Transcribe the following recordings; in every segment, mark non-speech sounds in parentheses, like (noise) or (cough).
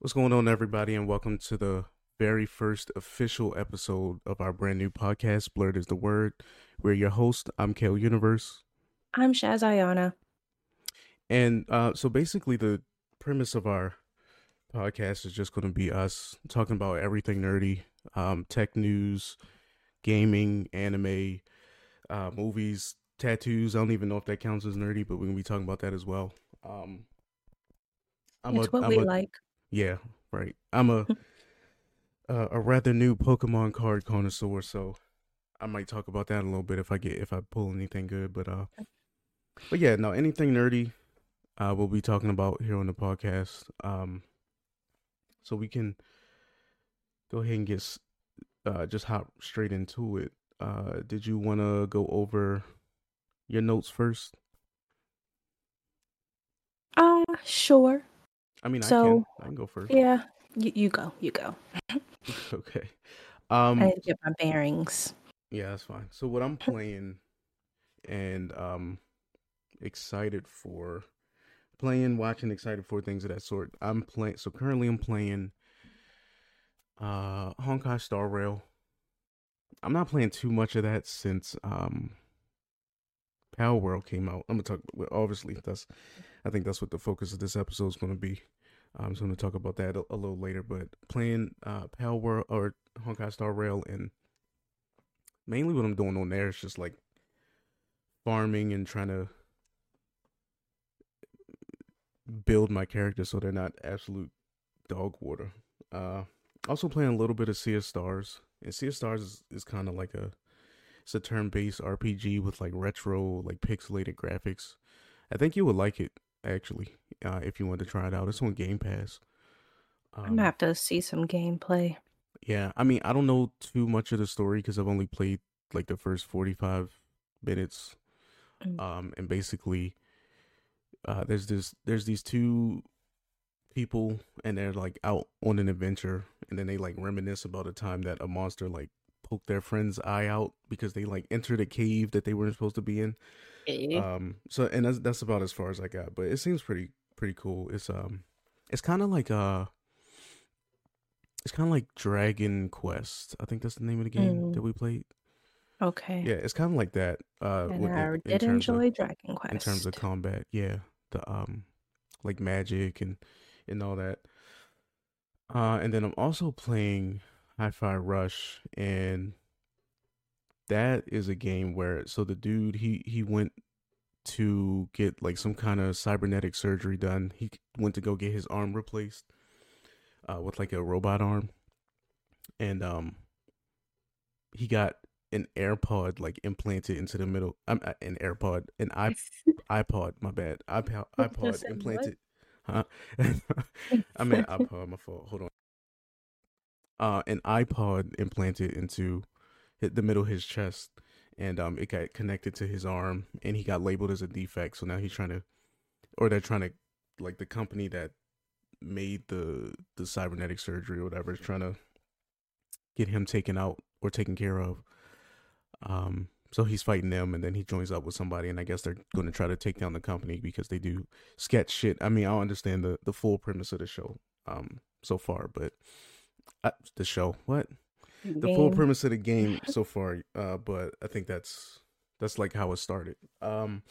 What's going on, everybody, and welcome to the very first official episode of our brand new podcast, Blerd is the Word. We're your host. I'm Kale Universe. I'm Shaz Ayana. And uh, so basically, the premise of our podcast is just going to be us talking about everything nerdy, um, tech news, gaming, anime, uh, movies, tattoos. I don't even know if that counts as nerdy, but we're going to be talking about that as well. Um, I'm it's a, what I'm we a, like. Yeah, right. I'm a (laughs) uh, a rather new Pokemon card connoisseur, so I might talk about that a little bit if I get if I pull anything good. But uh, but yeah, no, anything nerdy, uh, we'll be talking about here on the podcast. Um, so we can go ahead and get uh just hop straight into it. Uh, did you want to go over your notes first? Uh, sure. I mean, so, I can. I can go first. Yeah, you, you go. You go. (laughs) okay. Um, I get my bearings. Yeah, that's fine. So what I'm playing and um excited for playing, watching, excited for things of that sort. I'm playing. So currently, I'm playing uh Honkai Star Rail. I'm not playing too much of that since um Palworld came out. I'm gonna talk. Obviously, that's. I think that's what the focus of this episode is to be. Um, I'm to talk about that a, a, little later. But playing uh, Palworld or Honkai Star Rail, and mainly what I'm doing on there is just like farming and trying to build my character so they're not absolute dog water. Uh, also playing a little bit of Sea of Stars, and Sea of Stars is, is kind of like a it's a turn-based RPG with like retro, like pixelated graphics. I think you would like it actually uh, if you want to try it out. It's on Game Pass. Um, I'm gonna have to see some gameplay. Yeah, I mean, I don't know too much of the story because I've only played like the first 45 minutes. Mm. Um, and basically, uh, there's this, there's these two people, and they're like out on an adventure, and then they like reminisce about a time that a monster like poke their friend's eye out because they like entered a cave that they weren't supposed to be in. Um, so and that's that's about as far as I got, but it seems pretty pretty cool. It's um, it's kind of like uh, it's kind of like Dragon Quest. I think that's the name of the game mm. that we played. Okay. Yeah, it's kind of like that. Uh, and I did enjoy of, Dragon Quest in terms of combat. Yeah, the um, like magic and and all that. Uh, and then I'm also playing Hi-Fi Rush, and that is a game where so the dude he he went to get like some kind of cybernetic surgery done. He went to go get his arm replaced uh, with like a robot arm, and um, he got an AirPod like implanted into the middle. I'm um, an AirPod, an iP- (laughs) iPod. My bad. iPod, iPod implanted. Huh? (laughs) I mean iPod. My fault. Hold on uh, an iPod implanted into the middle of his chest, and um, it got connected to his arm, and he got labeled as a defect. So now he's trying to, or they're trying to, like the company that made the the cybernetic surgery or whatever is trying to get him taken out or taken care of. Um, so he's fighting them, and then he joins up with somebody, and I guess they're going to try to take down the company because they do sketch shit. I mean, I don't understand the the full premise of the show, um, so far, but uh, the show. What? Game. The full premise of the game (laughs) so far. Uh, but I think that's that's like how it started. Um,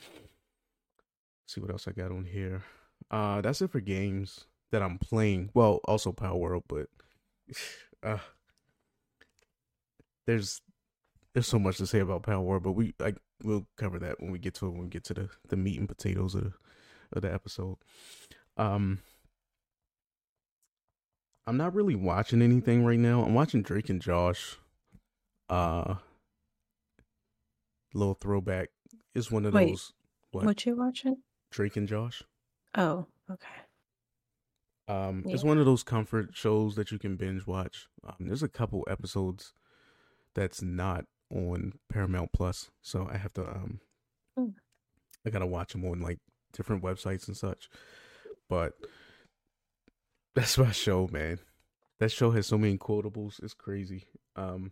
see what else I got on here. Uh, that's it for games that I'm playing. Well, also Palworld, but (sighs) uh, there's there's so much to say about Palworld, but we like we'll cover that when we get to it, when we get to the the meat and potatoes of the of the episode. Um, I'm not really watching anything right now. I'm watching Drake and Josh. Uh little throwback. It's one of Wait, those what? what you watching? Drake and Josh. Oh, okay. Um, yeah. it's one of those comfort shows that you can binge watch. Um, there's a couple episodes that's not on Paramount Plus, so I have to um, mm. I gotta watch them on like different websites and such. But that's my show, man. That show has so many quotables. It's crazy. Um,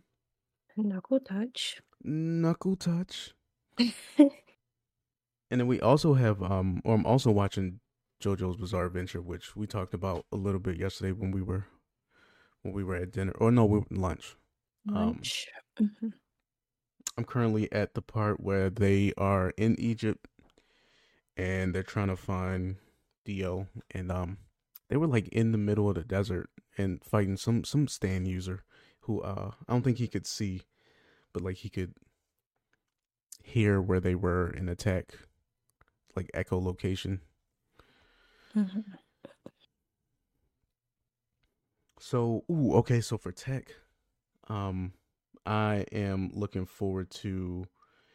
knuckle touch. Knuckle touch. (laughs) and then we also have um, or I'm also watching JoJo's Bizarre Adventure, which we talked about a little bit yesterday when we were when we were at dinner, or no, we were lunch. Lunch. Um, mm-hmm. I'm currently at the part where they are in Egypt and they're trying to find Dio, and um, they were like in the middle of the desert and fighting some some stand user who uh I don't think he could see, but like he could hear where they were and attack, like echolocation. Mm-hmm. So, ooh, okay. So for tech, um, I am looking forward to,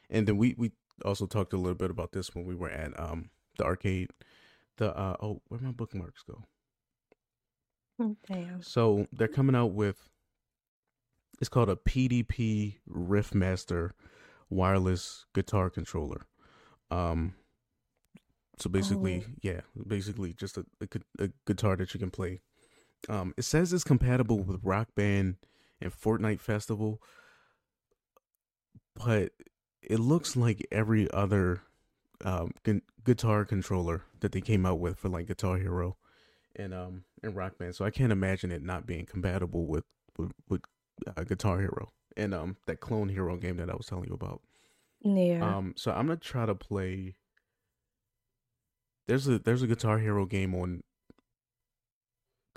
and then we we also talked a little bit about this when we were at um the arcade. The uh oh, where my bookmarks go? Mm, damn. So they're coming out with. It's called a PDP Riffmaster wireless guitar controller. Um. So basically, Oh. yeah, basically just a, a a guitar that you can play. Um, it says it's compatible with Rock Band and Fortnite Festival, but it looks like every other um gu- guitar controller that they came out with for like Guitar Hero and um and Rock Band. So I can't imagine it not being compatible with with, with uh, Guitar Hero and um that Clone Hero game that I was telling you about. Yeah. Um, so I'm gonna try to play. There's a there's a Guitar Hero game on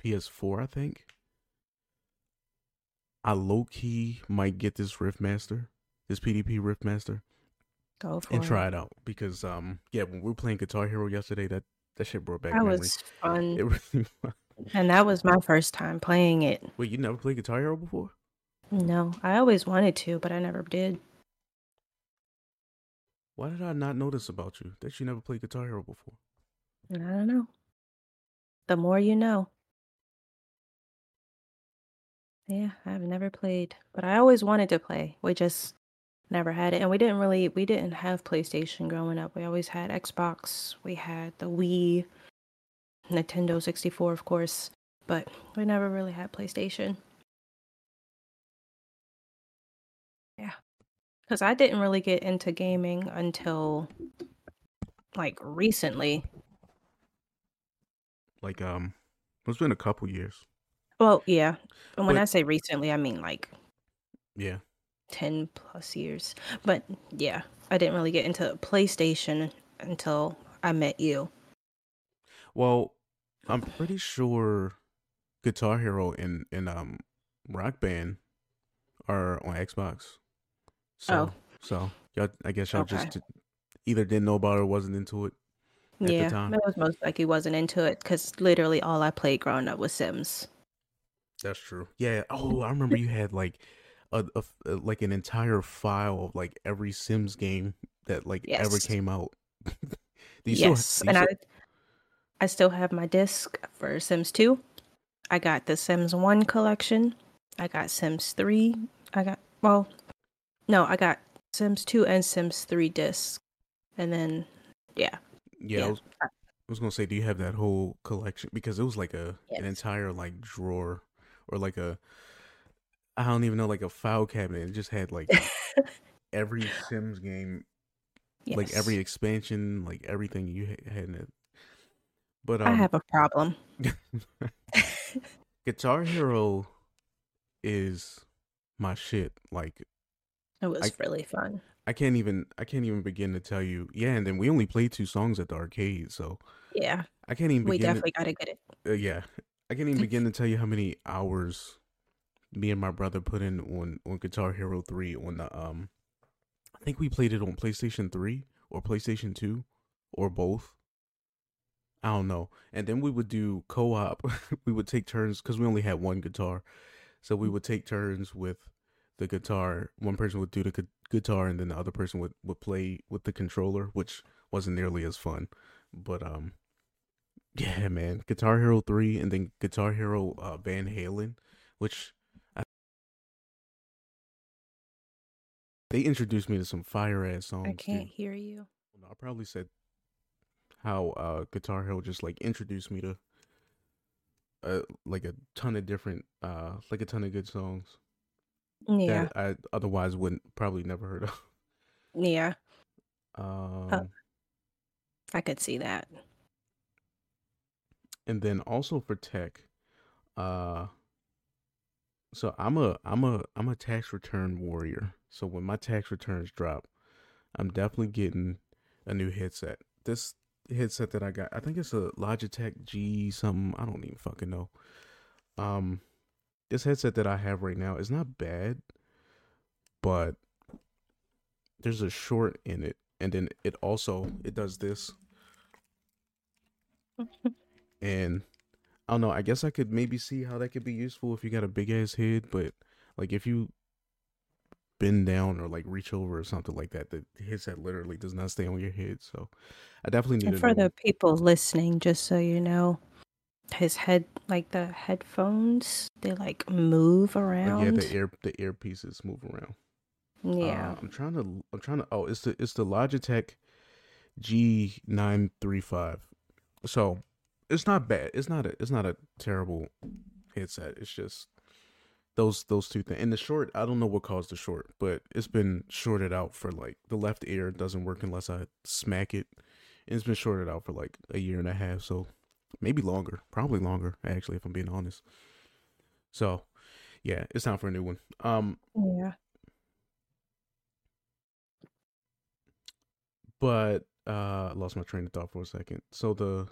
PS4, I think. I low key might get this Riffmaster, this PDP Riffmaster, Go for and it. try it out because um yeah when we were playing Guitar Hero yesterday that that shit brought back That memories. was fun. It really. (laughs) And that was my first time playing it. Wait, you never played Guitar Hero before? No, I always wanted to, but I never did. Why did I not notice about you that you never played Guitar Hero before? I don't know. The more you know. Yeah, I've never played, but I always wanted to play. We just never had it. And we didn't really we didn't have PlayStation growing up. We always had Xbox, we had the Wii, Nintendo 64, of course, but we never really had PlayStation. Yeah. Cuz I didn't really get into gaming until like recently. Like um, it's been a couple years. Well, yeah. And when But- I say recently, I mean like Yeah. 10 plus years. But yeah, I didn't really get into PlayStation until I met you. Well, I'm pretty sure Guitar Hero and and um Rock Band are on Xbox. So Oh. so y'all, I guess y'all Okay. just either didn't know about it or wasn't into it. At the yeah, it was most likely wasn't into it because literally all I played growing up was Sims. That's true. Yeah. Oh, I remember you had like a, a uh, like an entire file of like every Sims game that like ever came out. (laughs) Still yes, and I still- I still have my disc for Sims 2. I got the Sims 1 collection. I got Sims 3. I got well, no, I got Sims 2 and Sims 3 discs. And then yeah, yeah, I was, I was gonna say, do you have that whole collection? Because it was like a an entire like drawer or like a I don't even know like a file cabinet. It just had like (laughs) every Sims game, like every expansion, like everything you had in it. But um, I have a problem. (laughs) Guitar Hero is my shit. Like It was I- really fun. I can't even I can't even begin to tell you. Yeah, and then we only played two songs at the arcade, so Yeah, I can't even we definitely got to get it. Uh, yeah, I can't even (laughs) begin to tell you how many hours me and my brother put in on on Guitar Hero three on the um. I think we played it on PlayStation three or PlayStation two or both. I don't know. And then we would do co op. (laughs) we would take turns because we only had one guitar, so we would take turns with the guitar. One person would do the gu- guitar, and then the other person would would play with the controller, which wasn't nearly as fun. But um, yeah, man, Guitar Hero three, and then Guitar Hero uh, Van Halen, which they introduced me to some fire ass songs. I can't dude. hear you. I probably said how uh Guitar Hero just like introduced me to uh like a ton of different uh like a ton of good songs Yeah, that I otherwise wouldn't probably never heard of. yeah, Um I could see that. and then also for tech, uh, so I'm a I'm a I'm a tax return warrior. So when my tax returns drop, I'm definitely getting a new headset. This headset that I got, I think it's a Logitech G something. I don't even fucking know. Um, this headset that I have right now is not bad, but there's a short in it, and then it also it does this, (laughs) and I don't know. I guess I could maybe see how that could be useful if you got a big ass head, but like if you bend down or like reach over or something like that, the headset literally does not stay on your head. So I definitely need. And for the people listening, just so you know, his head, like the headphones, they like move around. Like, yeah, the ear the earpieces move around. Yeah, uh, I'm trying to. I'm trying to. Oh, it's the it's the Logitech G nine three five. So it's not bad. It's not a it's not a terrible headset. It's just those those two things. And the short, I don't know what caused the short, but it's been shorted out for like the left ear doesn't work unless I smack it. And it's been shorted out for like a year and a half, so maybe longer, probably longer actually, if I'm being honest. So, yeah, it's time for a new one. Um, yeah. But uh, I lost my train of thought for a second. So the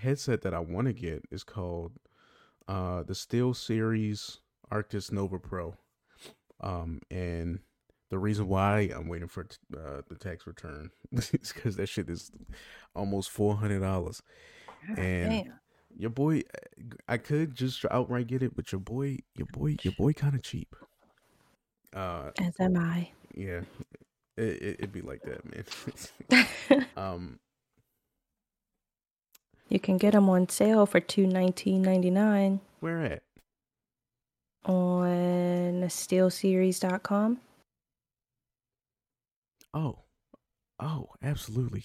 headset that I want to get is called uh, the Steel Series Arctis Nova Pro. Um, and the reason why I'm waiting for uh, the tax return (laughs) is because that shit is almost four hundred dollars. And damn. your boy, I could just outright get it, but your boy, your boy, your boy, kind of cheap. Uh, As am I. Yeah, it, it, it'd be like that, man. (laughs) (laughs) um, you can get them on sale for two nineteen ninety nine. Where at? On steelseries.com. Oh. Oh, absolutely.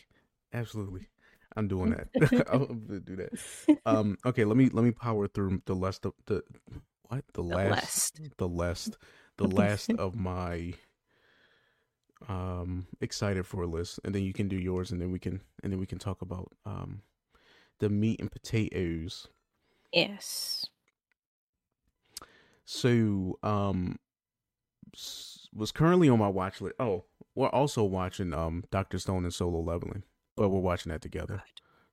Absolutely. I'm doing that. (laughs) (laughs) I'm gonna do that. Um okay, let me let me power through the last of the what? The, the last last. the last the last (laughs) of my um excited for list and then you can do yours and then we can and then we can talk about um the meat and potatoes. Yes. So, um, was currently on my watch list. Oh, we're also watching um Doctor Stone and Solo Leveling, but we're watching that together.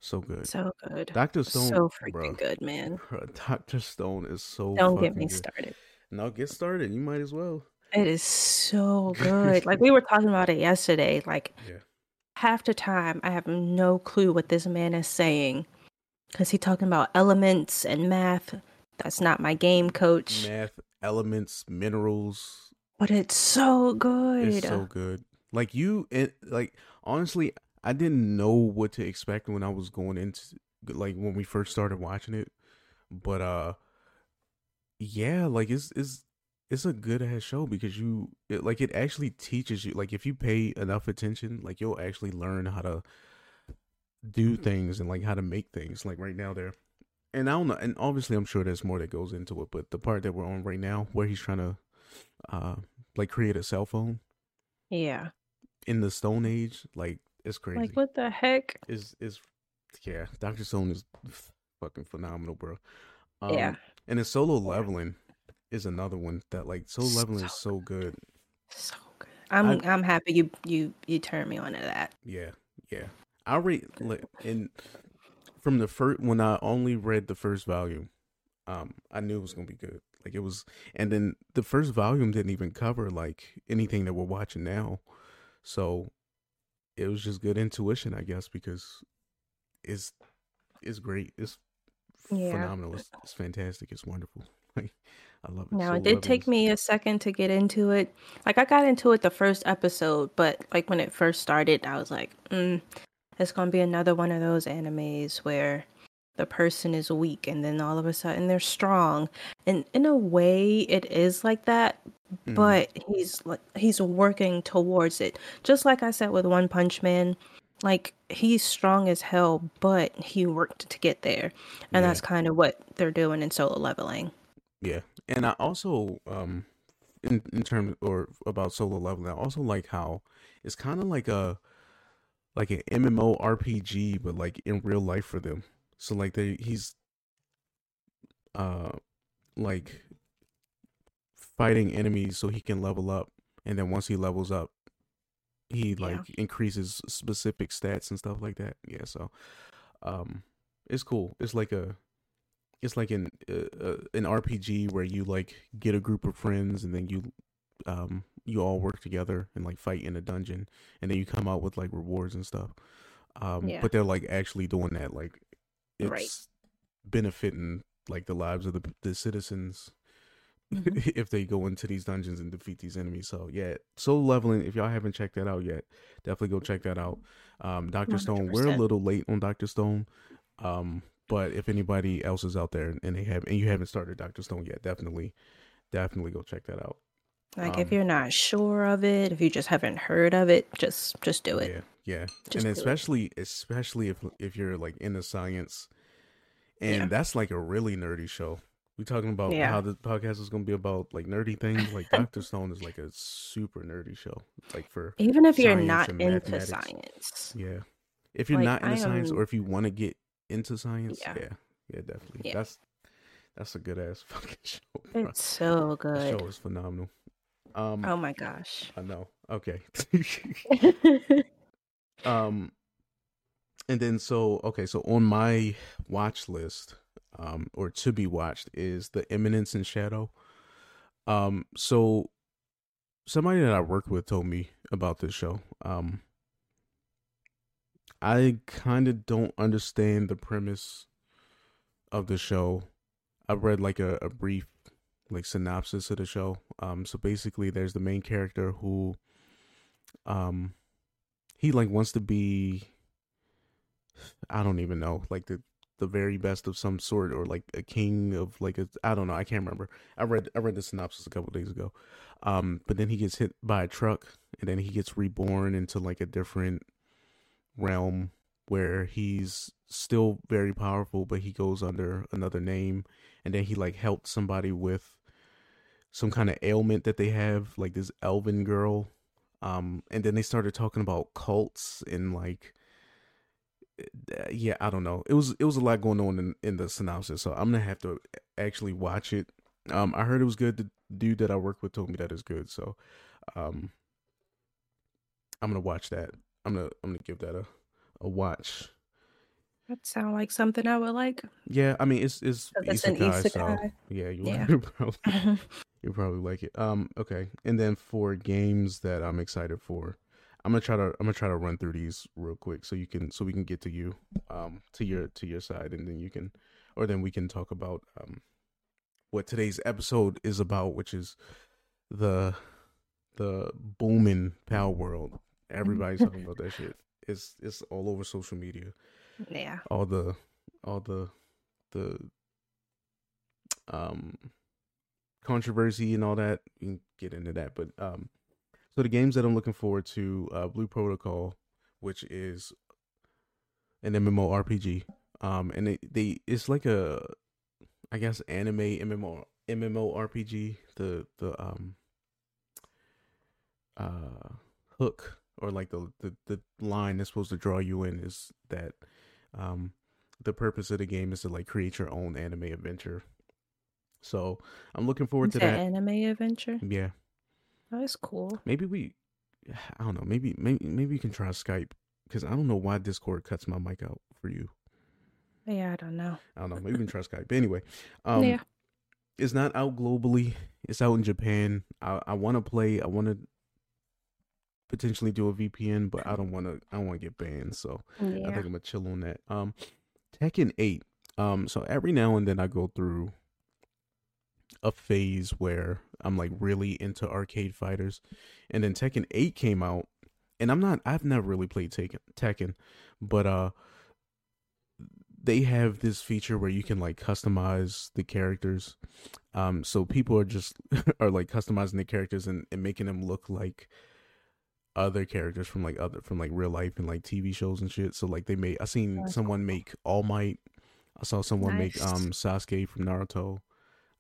So good. So good. Doctor Stone. So freaking bro, good, man. (laughs) Doctor Stone is so. Don't get me good. started. No, get started. You might as well. It is so (laughs) good. like we were talking about it yesterday. Like yeah. Half the time, I have no clue what this man is saying because he's talking about elements and math. That's not my game, coach. Math, elements, minerals. But it's so good. It's so good. Like you, it, like honestly, I didn't know what to expect when I was going into like when we first started watching it. But uh, yeah, like it's it's it's a good ass show because you it, like it actually teaches you like if you pay enough attention, like you'll actually learn how to do things and like how to make things. Like right now, there, and I don't know, and obviously I'm sure there's more that goes into it, but the part that we're on right now, where he's trying to, uh, like create a cell phone. Yeah. In the Stone Age, like it's crazy. Like what the heck? Is is yeah, Doctor Stone is fucking phenomenal, bro. Um, yeah. And it's solo leveling is another one that like solo leveling so is so good. So good. I'm I, am i am happy you you you turned me on to that. Yeah, yeah. I read like in from the first when I only read the first volume, um, I knew it was gonna be good. Like it was, and then the first volume didn't even cover like anything that we're watching now, so it was just good intuition, I guess, because it's it's great. It's yeah. phenomenal. It's, it's fantastic. It's wonderful. (laughs) Like I love it. Now so it did take me a second to get into it. Like I got into it the first episode, but like when it first started, I was like, mm, it's going to be another one of those animes where the person is weak and then all of a sudden they're strong. And in a way it is like that, mm. but he's like he's working towards it. Just like I said with One Punch Man, like he's strong as hell, but he worked to get there. And yeah. that's kind of what they're doing in solo leveling. Yeah. And I also um in in terms or about solo leveling, I also like how it's kind of like a like an MMO RPG, but like in real life for them. So like they he's uh like fighting enemies so he can level up and then once he levels up he Yeah. like increases specific stats and stuff like that. Yeah, so um it's cool. It's like a it's like an uh, uh, an RPG where you like get a group of friends and then you um you all work together and like fight in a dungeon and then you come out with like rewards and stuff. Um Yeah. but they're like actually doing that like it's Right. benefiting like the lives of the the citizens Mhm. (laughs) if they go into these dungeons and defeat these enemies. So yeah, solo leveling. If y'all haven't checked that out yet, definitely go check that out. Um, Doctor Stone. We're a little late on Doctor Stone, um, but if anybody else is out there and they have and you haven't started Doctor Stone yet, definitely, definitely go check that out. Like if Um, you're not sure of it, if you just haven't heard of it, just just do it. Yeah, yeah, Just and it. especially especially if if you're like into science, and Yeah. that's like a really nerdy show. We talking about Yeah. how the podcast is going to be about like nerdy things. Like (laughs) Doctor Stone is like a super nerdy show, like for Even if you're not into science. Yeah. If you're Like, not into science or if you want to get into science, Yeah. yeah. Yeah, definitely. Yeah. That's that's a good ass (laughs) fucking show. bro. It's so The good. show is phenomenal. Um Oh my gosh. I know. Okay. (laughs) (laughs) um and then so okay, so on my watch list um or to be watched is The Eminence in Shadow. Um so somebody that I work with told me about this show. Um I kind of don't understand the premise of the show. I've read like a, a brief like synopsis of the show. Um so basically there's the main character who um he like wants to be I don't even know, like the the very best of some sort or like a king of like a I don't know, I can't remember. I read I read the synopsis a couple days ago. Um but then he gets hit by a truck and then he gets reborn into like a different realm where he's still very powerful but he goes under another name. And then he like helped somebody with some kind of ailment that they have like this elven girl. Um and then they started talking about cults and like uh, yeah i don't know. It was it was a lot going on in, in the synopsis so i'm gonna have to actually watch it. Um i heard it was good. The dude that i work with told me that it's good so um i'm gonna watch that i'm gonna i'm gonna give that a a watch That sound like something I would like. yeah i mean it's it's an isekai, so yeah you Yeah. (laughs) probably (laughs) You'll probably like it. Um, okay. And then for games that I'm excited for, I'm gonna try to I'm gonna try to run through these real quick so you can so we can get to you, um, to your to your side, and then you can, or then we can talk about um, what today's episode is about, which is the the booming Palworld. Everybody's talking about that shit. It's it's all over social media yeah. all the all the the um controversy and all that you can get into that but um so the games that i'm looking forward to uh blue protocol which is an mmorpg um and they, they it's like a i guess anime mmo mmorpg the the um uh hook or like the, the the line that's supposed to draw you in is that um the purpose of the game is to like create your own anime adventure so i'm looking forward to an that anime adventure. yeah Oh, that's cool. maybe we (sighs) i don't know maybe maybe maybe you can try skype because i don't know why discord cuts my mic out for you Yeah, I don't know. i don't know maybe we can try skype but anyway um yeah. it's not out globally it's out in japan i i want to play i want to potentially do a vpn but i don't want to i don't want to get banned so I think I'm gonna chill on that. Um, Tekken Eight. Um, so every now and then I go through a phase where I'm like really into arcade fighters, and then Tekken Eight came out, and I'm not. I've never really played Tekken, Tekken, but uh, they have this feature where you can like customize the characters. Um, so people are just (laughs) are like customizing the characters and, and making them look like other characters from like other from like real life and like TV shows and shit. So like they made I seen someone make All Might. I saw someone make um Sasuke from Naruto.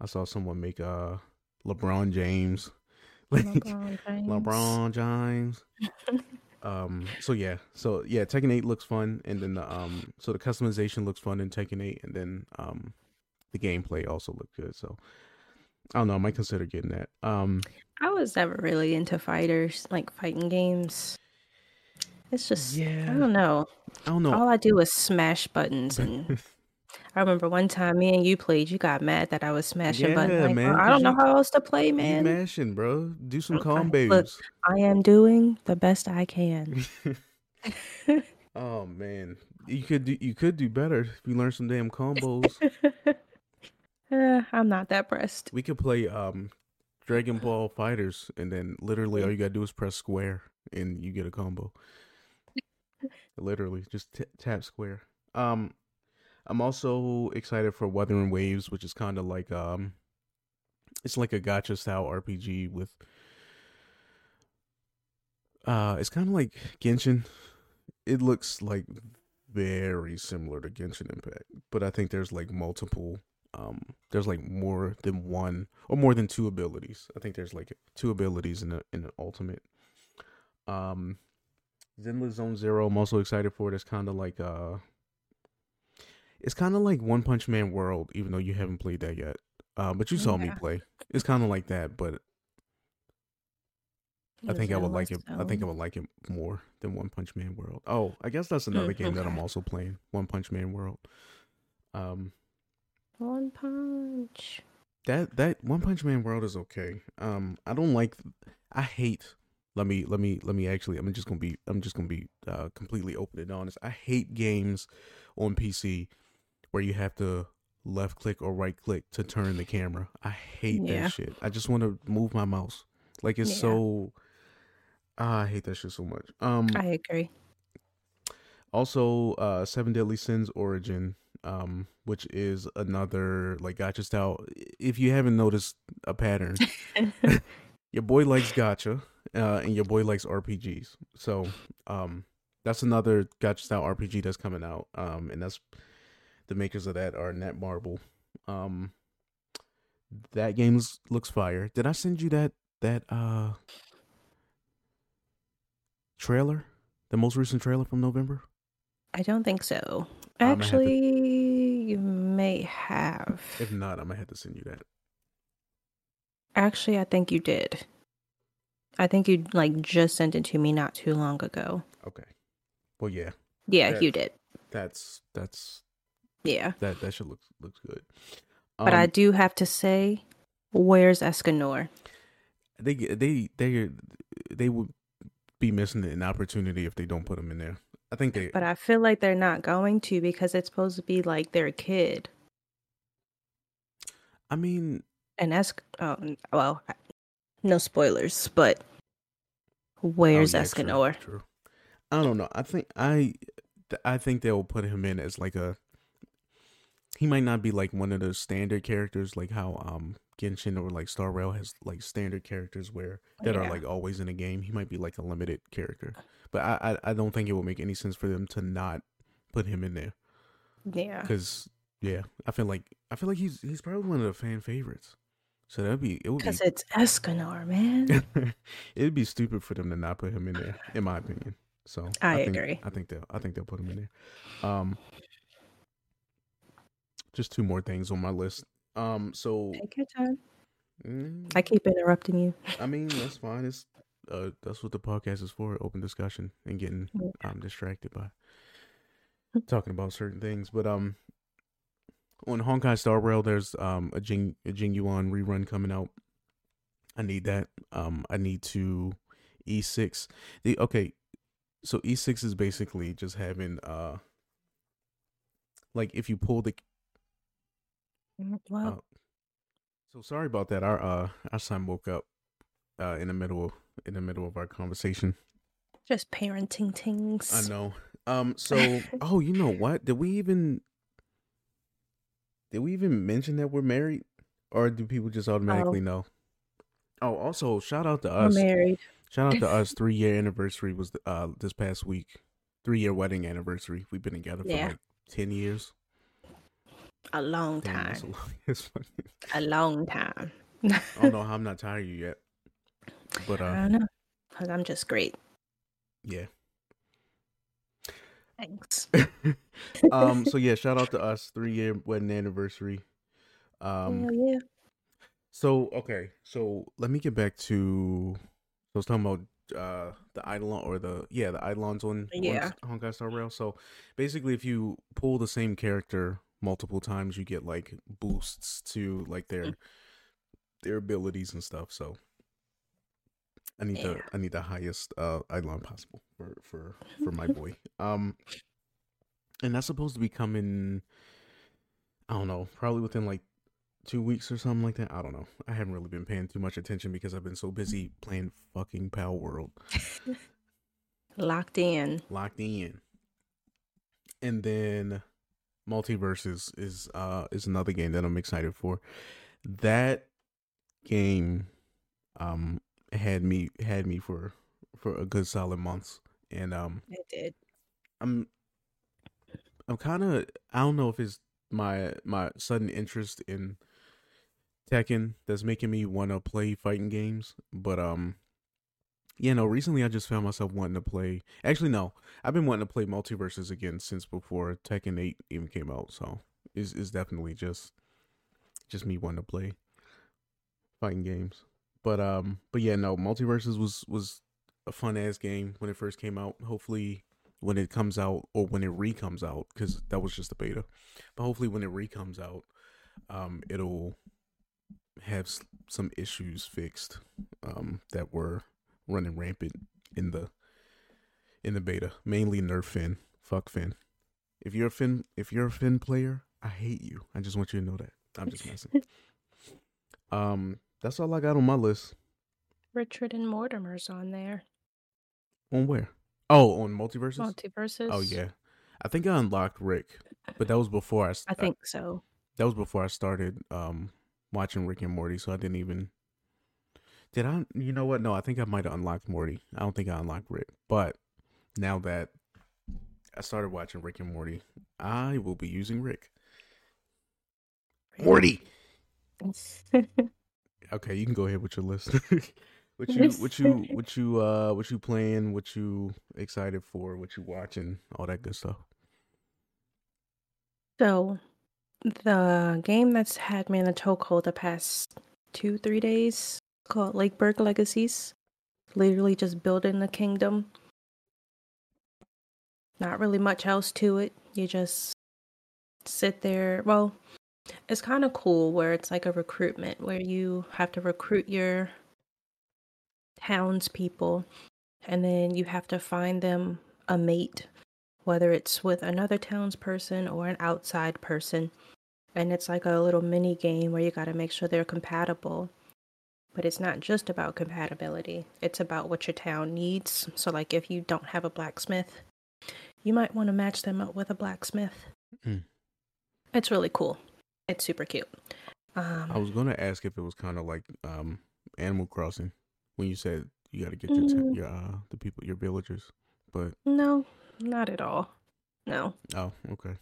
I saw someone make uh LeBron James. (laughs) Like LeBron James. LeBron James. Um. So yeah. So yeah. Tekken Eight looks fun, and then the um. So the customization looks fun in Tekken Eight, and then um, the gameplay also looked good. So I don't know. I might consider getting that. Um. I was never really into fighters, like fighting games. It's just Yeah. I don't know. I don't know. All I do is smash buttons and (laughs) I remember one time me and you played, you got mad that I was smashing buttons. Yeah, Like, man, "Bro, I don't know how else to play, man. mashing, bro. Do some Okay, combos. look. I am doing the best I can. (laughs) (laughs) oh man, you could do you could do better if you learn some damn combos. Uh, I'm not that pressed. we could play um Dragon Ball Fighters, and then literally all you gotta do is press square, and you get a combo. (laughs) literally, just t- tap square. Um, I'm also excited for Wuthering Waves, which is kind of like um, it's like a gacha style RPG with. Uh, it's kind of like Genshin. It looks like very similar to Genshin Impact, but I think there's like multiple. Um, there's like more than one or more than two abilities. I think there's like two abilities in the in the ultimate. Um, Zenless Zone Zero. I'm also excited for it. It's kind of like uh, it's kind of like One Punch Man World, even though you haven't played that yet. Uh, but you saw me play. It's kind of like that, but I think I would like it. I think I would like it more than One Punch Man World. Oh, I guess that's another (laughs) game that I'm also playing. One Punch Man World. Um, One punch. that that One Punch Man World is okay. Um, I don't like. I hate. Let me let me let me actually. I'm just gonna be. I'm just gonna be uh, completely open and honest. I hate games on PC where you have to left click or right click to turn the camera. I hate Yeah. that shit. I just want to move my mouse. Like it's Yeah. so. Ah, I hate that shit so much. Um. I agree. Also, uh, Seven Deadly Sins Origin, um, which is another like gacha style. If you haven't noticed a pattern, (laughs) (laughs) your boy likes gacha, uh, and your boy likes RPGs. So, um, that's another gacha style RPG that's coming out. Um, and that's the makers of that are Netmarble. Um, that game looks- looks fire. Did I send you that that uh trailer? The most recent trailer from November? I don't think so. Actually, you may have. If not, I'm gonna have to send you that. Actually, I think you did. I think you like just sent it to me not too long ago. Okay. Well, yeah, Yeah, Yeah. you did. that's that's Yeah. that that should look looks good. But I Um, do have to say, where's Escanor? they they they they would be missing an opportunity if they don't put him in there. I think they. But I feel like they're not going to because it's supposed to be like their kid. I mean, And Esc oh, well, no spoilers, but oh, where's yeah, true, Escanor? True. I don't know. I think I I think they'll put him in as like a. He might not be like one of those standard characters, like how um Genshin or like Star Rail has like standard characters where that are like always in a game. He might be like a limited character, but I I, I don't think it would make any sense for them to not put him in there Yeah. because yeah, I feel like I feel like he's he's probably one of the fan favorites. So that'd be it would be Because it's Escanor, man. (laughs) It'd be stupid for them to not put him in there, in my opinion. So I think, agree. I think they'll I think they'll put him in there. Um, just two more things on my list. Um, so Take your time. mm, I keep interrupting you. I mean that's fine. It's uh that's what the podcast is for: open discussion and getting Yeah. um distracted by talking about certain things. But um, on Honkai Star Rail, there's um a Jing a Jing Yuan rerun coming out. I need that. Um, I need to E6. The okay, so E6 is basically just having uh, like if you pull the Well, Oh. So sorry about that. Our uh our son woke up uh in the middle in the middle of our conversation. just parenting things. I know. Um so (laughs) oh you know what? Did we even did we even mention that we're married? Or do people just automatically know? Oh also shout out to We're us. married. Shout out to (laughs) us. Three year anniversary was uh this past week. Three year wedding anniversary. We've been together for Yeah. like ten years. A long Damn, time. a long- (laughs) A long time. I don't know how I'm not tired of you yet. But uh I don't know. Because I'm just great. Yeah. Thanks. (laughs) um. So yeah, shout out to us, three year wedding anniversary. Um. Hell yeah. So okay, so let me get back to. I was talking about uh the Eidolon or the yeah the Eidolons on Yeah. on Honkai Star Rail. So basically, if you pull the same character multiple times, you get like boosts to like their Mm. their abilities and stuff. So I need the I need the highest uh Eidolon possible for for for my boy. (laughs) Um, and that's supposed to be coming. I don't know, probably within like two weeks or something like that. I don't know. I haven't really been paying too much attention because I've been so busy playing fucking Pal World, (laughs) Locked in. locked in. And then MultiVersus is uh is another game that I'm excited for. That game um had me had me for for a good solid months. And um It did. I'm I'm kind of I don't know if it's my my sudden interest in Tekken that's making me want to play fighting games, but um yeah, no, recently I just found myself wanting to play. Actually no, I've been wanting to play MultiVersus again since before Tekken 8 even came out, so it's it's definitely just just me wanting to play fighting games. But um but yeah, no, MultiVersus was was a fun ass game when it first came out. Hopefully when it comes out or when it re comes out because that was just a beta but hopefully when it re comes out um it'll have some issues fixed um that were running rampant in the in the beta mainly nerf Finn fuck Finn if you're a Finn if you're a Finn player i hate you i just want you to know that i'm just (laughs) messing um that's all i got on my list Richard and Mortimer's on there. on where oh on MultiVersus MultiVersus. Oh yeah, I think I unlocked Rick, but that was before I. I think so. that was before I started um watching Rick and Morty, so I didn't even. Did I? You know what? No, I think I might have unlocked Morty. I don't think I unlocked Rick, but now that I started watching Rick and Morty, I will be using Rick. Morty. (laughs) Okay, you can go ahead with your list. (laughs) what you what you what you uh what you playing, what you excited for, what you watching, all that good stuff. so, the game that's had me in a chokehold the past two, three days called Lakeburg Legacies. Literally just building the kingdom. Not really much else to it. You just sit there. Well, it's kind of cool where it's like a recruitment where you have to recruit your townspeople and then you have to find them a mate, whether it's with another townsperson or an outside person. And it's like a little mini game where you got to make sure they're compatible. But it's not just about compatibility, it's about what your town needs. So, like, if you don't have a blacksmith, you might want to match them up with a blacksmith. Mm. It's really cool. It's super cute. Um, I was gonna ask if it was kind of like um Animal Crossing when you said you got to get your Mm. your uh the people your villagers, but no, not at all. No. oh okay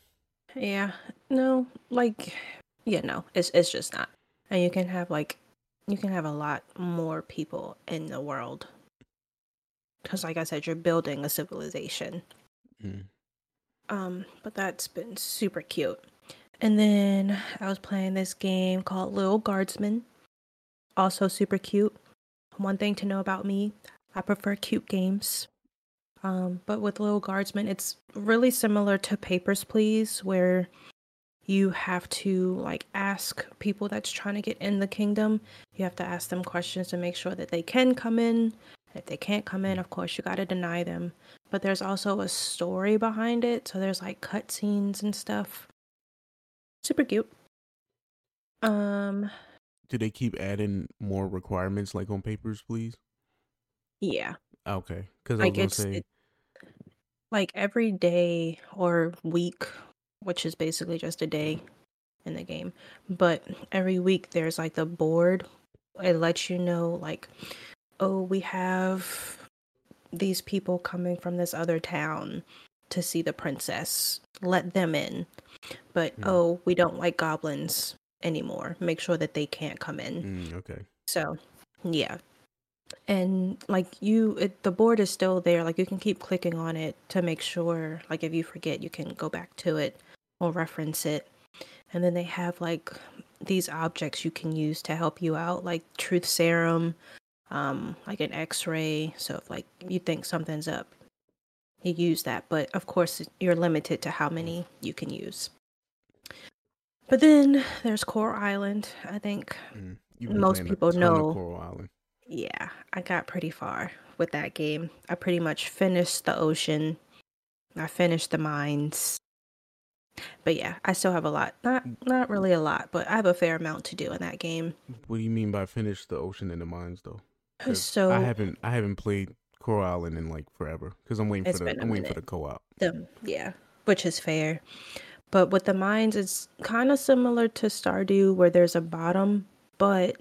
Yeah. No, like yeah, no. It's it's just not. And you can have like you can have a lot more people in the world. Cuz like I said you're building a civilization. mm. Um but that's been super cute. And then I was playing this game called Little Guardsman. Also super cute. One thing to know about me, I prefer cute games. Um, but with Little Guardsman, it's really similar to Papers, Please, where you have to like ask people that's trying to get in the kingdom. You have to ask them questions to make sure that they can come in. If they can't come in, of course, you got to deny them. But there's also a story behind it, so there's like cutscenes and stuff. Super cute. Um, do they keep adding more requirements like on papers, please? yeah. Okay, because I like it's say it, like every day or week which is basically just a day in the game. But every week there's like the board. It lets you know like oh we have these people coming from this other town to see the princess. Let them in. But Hmm. oh we don't like goblins anymore. Make sure that they can't come in. Mm, okay. so, yeah. and like you it, the board is still there. Like you can keep clicking on it to make sure like if you forget you can go back to it or reference it and then they have like these objects you can use to help you out like truth serum um like an x-ray so if like you think something's up you use that but of course you're limited to how many you can use but then there's coral island i think Mm. Most people know. Coral Island. yeah i got pretty far with that game i pretty much finished the ocean i finished the mines but yeah i still have a lot not not really a lot but i have a fair amount to do in that game What do you mean by finish the ocean and the mines, though? Uh, so I haven't I haven't played Coral Island in like forever because I'm waiting for the I'm waiting for the co-op. the yeah which is fair but with the mines it's kind of similar to stardew where there's a bottom but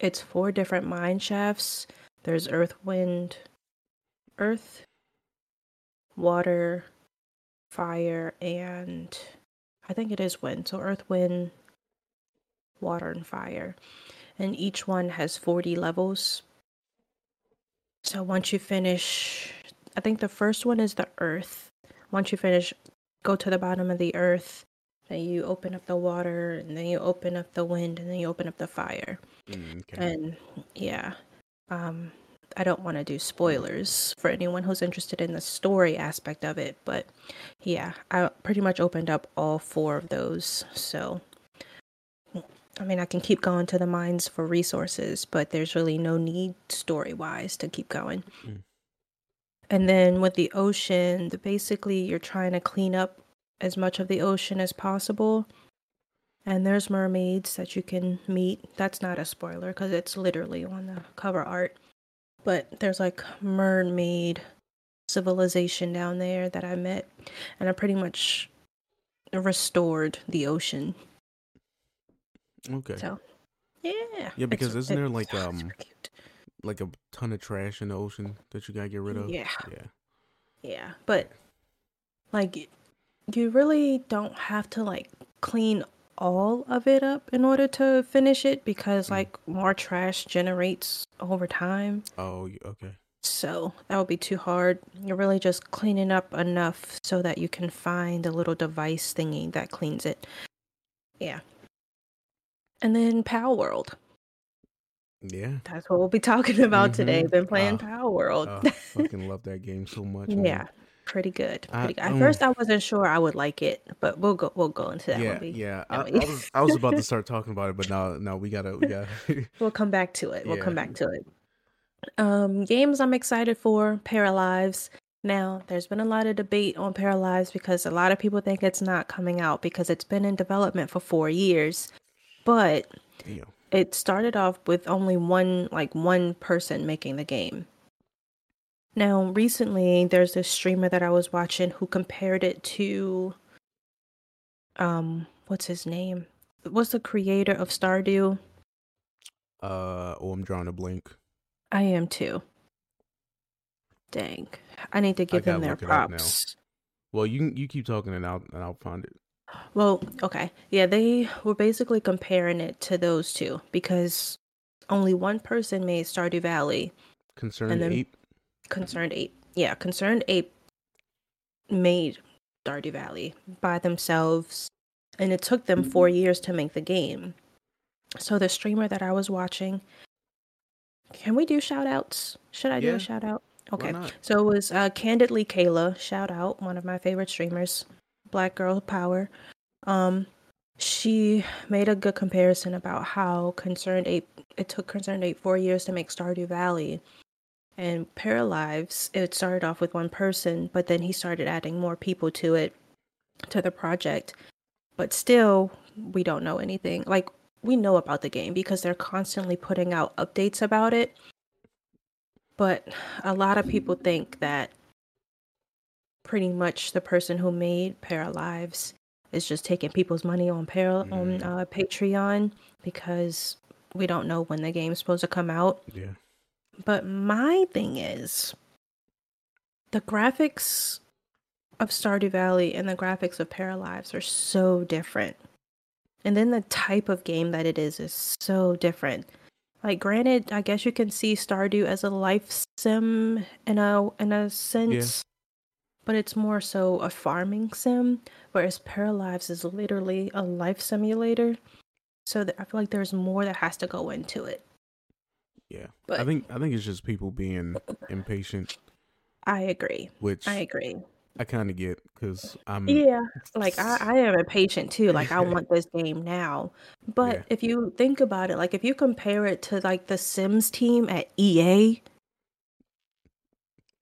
it's four different mine shafts there's earth wind earth water fire and i think it is wind. So earth wind water and fire. And each one has 40 levels. So once you finish i think the first one is the earth. Once you finish go to the bottom of the earth. Then you open up the water and then you open up the wind and then you open up the fire. Mm, okay. and yeah um i don't want to do spoilers for anyone who's interested in the story aspect of it but yeah i pretty much opened up all four of those so i mean i can keep going to the mines for resources but there's really no need story wise to keep going Mm. and then with the ocean the, basically you're trying to clean up as much of the ocean as possible and there's mermaids that you can meet. That's not a spoiler because it's literally on the cover art. But there's like mermaid civilization down there that I met, and I pretty much restored the ocean. okay. So, yeah. Yeah, because it's- isn't there, like, um. Like a ton of trash in the ocean that you gotta get rid of. Yeah. Yeah. Yeah, but like you really don't have to like clean all of it up in order to finish it because Mm. like more trash generates over time. Oh, okay. So that would be too hard. You're really just cleaning up enough so that you can find a little device thingy that cleans it. Yeah. And then Palworld. Yeah. That's what we'll be (laughs) talking about today. Mhm. Been playing Ah, Palworld. Oh, (laughs) fucking love that game so much. man. yeah. Pretty good. I- Pretty good. At um, first I wasn't sure I would like it, but we'll go we'll go into that yeah, we yeah. I, I was I was about to start talking about it, but now now we gotta we gotta. (laughs) we'll come back to it. (laughs) We'll come back to it. Um, games I'm excited for: Paralives. Now, there's been a lot of debate on Paralives because a lot of people think it's not coming out because it's been in development for four years. But Damn. it started off with only one like one person making the game. Now, recently there's this streamer that I was watching who compared it to um what's his name? What's the creator of Stardew? Uh oh, I'm drawing a blank. I am too. Dang. I need to give them their props. Well, you you keep talking and I'll and I'll find it. Well, okay. Yeah, they were basically comparing it to those two because only one person made Stardew Valley. Concerned then- ape. Concerned Ape. Yeah, Concerned Ape made Stardew Valley by themselves, and it took them four years to make the game. So the streamer that I was watching, can we do shout outs? Should I do Yeah. a shout out? Okay. So it was uh, Candidly Kayla, shout out, one of my favorite streamers, Black Girl Power. Um, she made a good comparison about how Concerned Ape, it took Concerned Ape four years to make Stardew Valley. And Paralives, it started off with one person, but then he started adding more people to it, to the project. But still, we don't know anything. Like, we know about the game because they're constantly putting out updates about it. But a lot of people think that pretty much the person who made Paralives is just taking people's money on Para on Mm. uh, Patreon because we don't know when the game's supposed to come out. Yeah. But my thing is the graphics of Stardew Valley and the graphics of Paralives are so different. And then the type of game that it is is so different. Like, granted, I guess you can see Stardew as a life sim in a in a sense, but it's more so a farming sim, whereas Paralives is literally a life simulator. So I feel like there's more that has to go into it. Yeah, I think I think it's just people being impatient, I agree. which I agree. I kind of get because I'm Yeah, like I, I am impatient too. Like I want this game now. But Yeah. if you think about it, like if you compare it to like the Sims team at EA,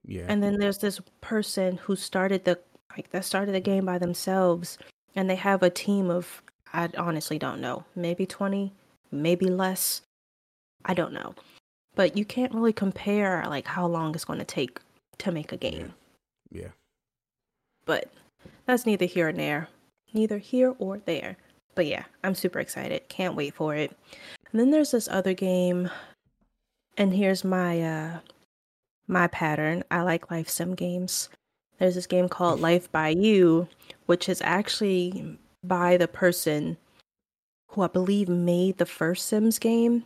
yeah and then there's this person who started the like that started the game by themselves, and they have a team of I honestly don't know, maybe twenty, maybe less. I don't know, but you can't really compare like how long it's going to take to make a game. yeah but that's neither here nor there. Neither here or there. But yeah, I'm super excited. Can't wait for it. And then there's this other game, and here's my uh my pattern. I like life sim games. There's this game called Life by You, which is actually by the person who I believe made the first Sims game.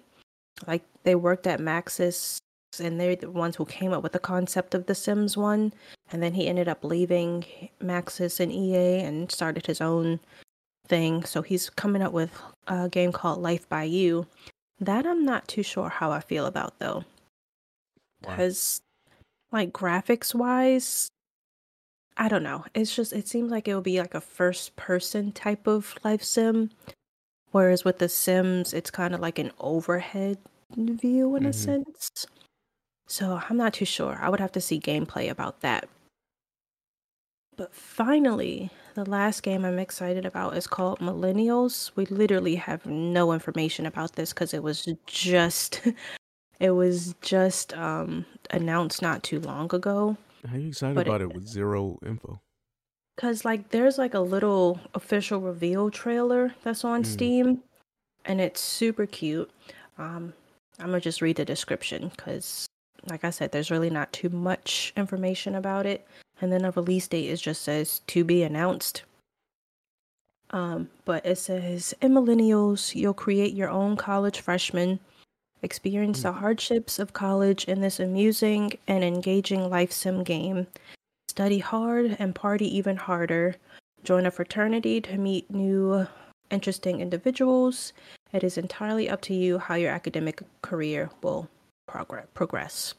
Like they worked at Maxis and they're the ones who came up with the concept of the Sims one. And then he ended up leaving Maxis and EA and started his own thing. So he's coming up with a game called Life by You. That I'm not too sure how I feel about though. Because, like, graphics wise, I don't know. It's just, it seems like it would be like a first person type of life sim. Whereas with the Sims, it's kind of like an overhead view in a Mhm. sense. So I'm not too sure. I would have to see gameplay about that. But finally, the last game I'm excited about is called Millennials. We literally have no information about this because it was just (laughs) it was just um announced not too long ago. how you excited but it- about it with zero info Cause like there's like a little official reveal trailer that's on Mm. Steam, and it's super cute. Um, I'm gonna just read the description because, like I said, there's really not too much information about it. And then a release date is just says to be announced. Um, but it says in millennials, you'll create your own college freshman, experience the hardships of college in this amusing and engaging life sim game study hard and party even harder. Join a fraternity to meet new, interesting individuals. It is entirely up to you how your academic career will progress. progress.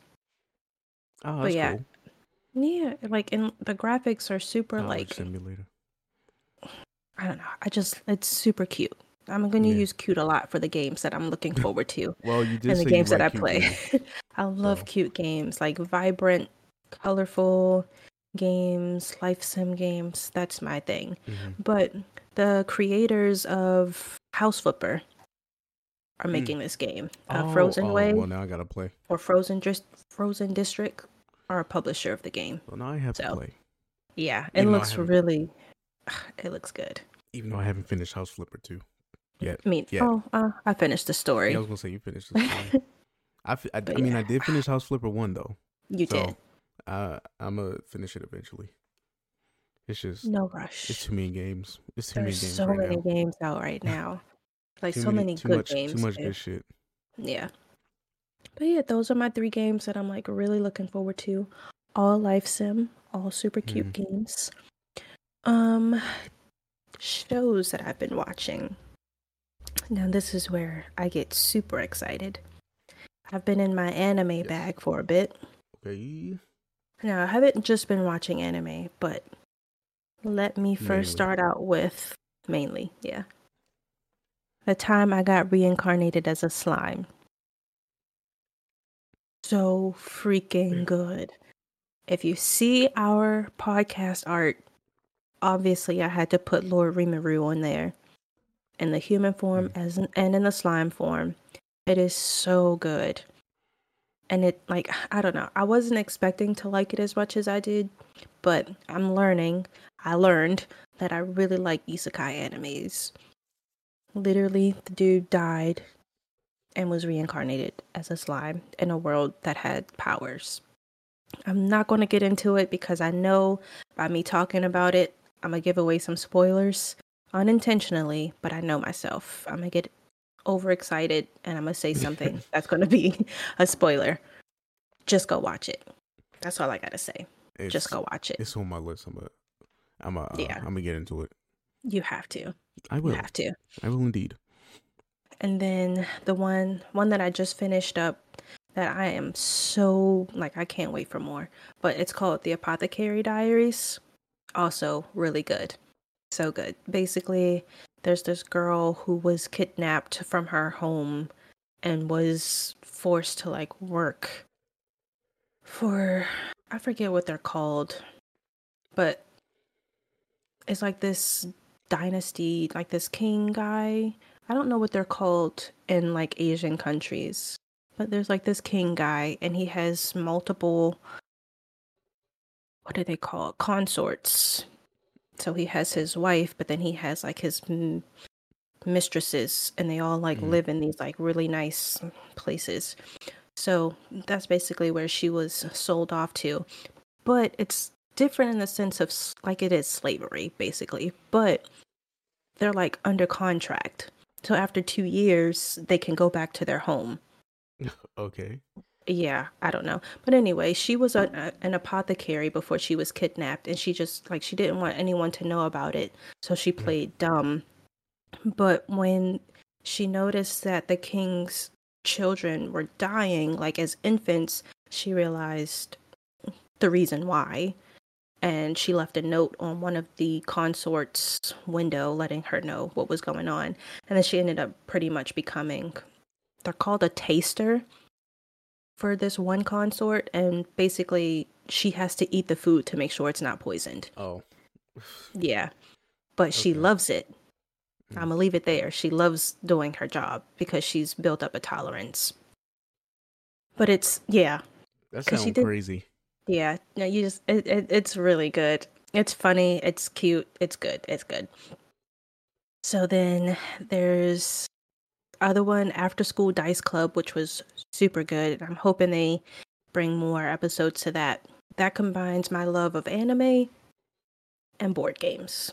oh yeah, cool Yeah, like, and the graphics are super, Knowledge like, simulator I don't know. I just, it's super cute. I'm going to Yeah. use cute a lot for the games that I'm looking (laughs) forward to. well you did and the games that I play. (laughs) I love so- cute games, like vibrant, colorful games, life sim games. That's my thing. Mhm. But the creators of House Flipper are Mm. making this game. Uh, Oh, Frozen oh, Way well now i gotta play or Frozen Dist- Frozen District are a publisher of the game. well now i have to play Yeah, it Even looks really. It looks good. even though i haven't finished house flipper 2 yet I mean, Yeah. oh, uh, I finished the story. yeah, i was gonna say you finished the story. (laughs) I, I, I mean yeah. i did finish house flipper 1 though you so did. I, i'm gonna finish it eventually it's just No rush. it's too many games it's too many There's games so right many now games out right (laughs) now. Like too so many, too good much games. too much too. good shit Yeah. But yeah, those are my three games that I'm like really looking forward to. All life sim, all super cute Mm-hmm. games. Um shows that I've been watching. Now this is where I get super excited. I've been in my anime Yes. bag for a bit. okay Now I haven't just been watching anime, but let me first Mainly. start out with mainly, yeah. The time I got reincarnated as a slime. So freaking good. If you see our podcast art, obviously I had to put Lord Rimuru on there. In the human form hmm. as in, and in the slime form. It is so good. And it like (sighs) I don't know. I wasn't expecting to like it as much as I did, but I'm learning. I learned that I really like isekai animes. Literally, the dude died and was reincarnated as a slime in a world that had powers. I'm not going to get into it because I know by me talking about it, I'm going to give away some spoilers unintentionally, but I know myself. I'm going to get overexcited and I'm gonna say (laughs) something that's gonna be a spoiler, just go watch it. That's all I gotta say. It's, just go watch it. It's on my list. I'm a, I'm a, uh, Yeah. I'm gonna get into it. You have to. I You will. have to. I will indeed. And then the one one that I just finished up that I am so like I can't wait for more. But it's called The Apothecary Diaries. Also really good. So good. Basically, there's this girl who was kidnapped from her home and was forced to like work for I forget what they're called. But it's like this dynasty, like this king guy I don't know what they're called in like Asian countries, but there's like this king guy, and he has multiple. What do they call it? Consorts. So he has his wife, but then he has like his m- mistresses, and they all like Mhm. live in these like really nice places. So that's basically where she was sold off to. But it's different in the sense of like it is slavery, basically. But they're like under contract. So after two years, they can go back to their home. (laughs) Okay. Yeah, I don't know. But anyway, she was a, a- an apothecary before she was kidnapped, and she just like she didn't want anyone to know about it, so she mm. played dumb. But when she noticed that the king's children were dying, like as infants, she realized the reason why. And she left a note on one of the consort's window letting her know what was going on. And then she ended up pretty much becoming, they're called a taster for this one consort. And basically, she has to eat the food to make sure it's not poisoned. Oh. Yeah. But she loves it. Mm. I'm gonna leave it there. She loves doing her job because she's built up a tolerance. But it's yeah, That sounds did- crazy. yeah. No, you just it, it it's really good. It's funny. It's cute. It's good. It's good. So then there's other one after school dice club, which was super good. I'm hoping they bring more episodes to that. That combines my love of anime and board games.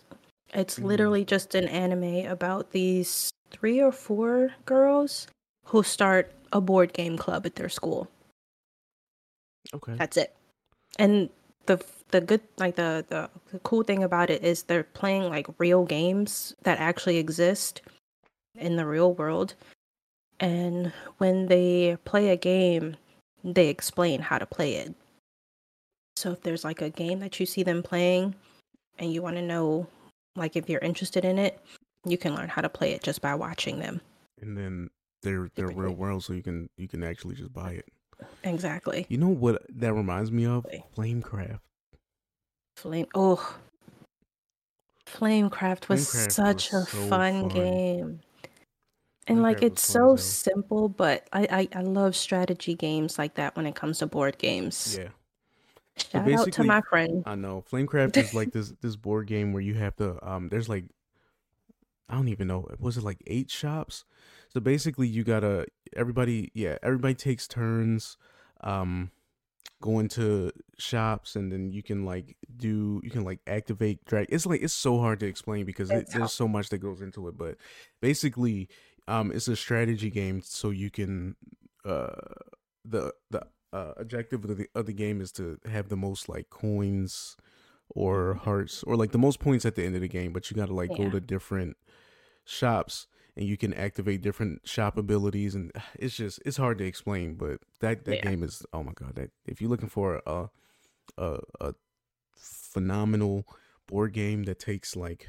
It's Mhm. literally just an anime about these three or four girls who start a board game club at their school. Okay. That's it. And the the good like the, the the cool thing about it is they're playing like real games that actually exist in the real world. And when they play a game, they explain how to play it. So if there's like a game that you see them playing and you want to know like if you're interested in it, you can learn how to play it just by watching them. and then they're they're real world, so you can you can actually just buy it. Exactly. You know what that reminds me of? Flamecraft. Flame. Oh, Flamecraft was Flamecraft such was a so fun, fun. game, and like it's so hell. simple. But I, I I love strategy games like that when it comes to board games. Yeah. Shout out to my friend. I know. Flamecraft is like this this board game where you have to um there's like I don't even know. Was it like eight shops? So basically you gotta everybody yeah, everybody takes turns um going to shops and then you can like do you can like activate drag it's like it's so hard to explain because it, there's so much that goes into it but basically um it's a strategy game so you can uh the the uh, objective of the of the game is to have the most like coins or hearts or like the most points at the end of the game but you got to like go to different shops and you can activate different shop abilities and (sighs) it's just it's hard to explain but that that Yeah. game is oh my god that if you're looking for a a a phenomenal board game that takes like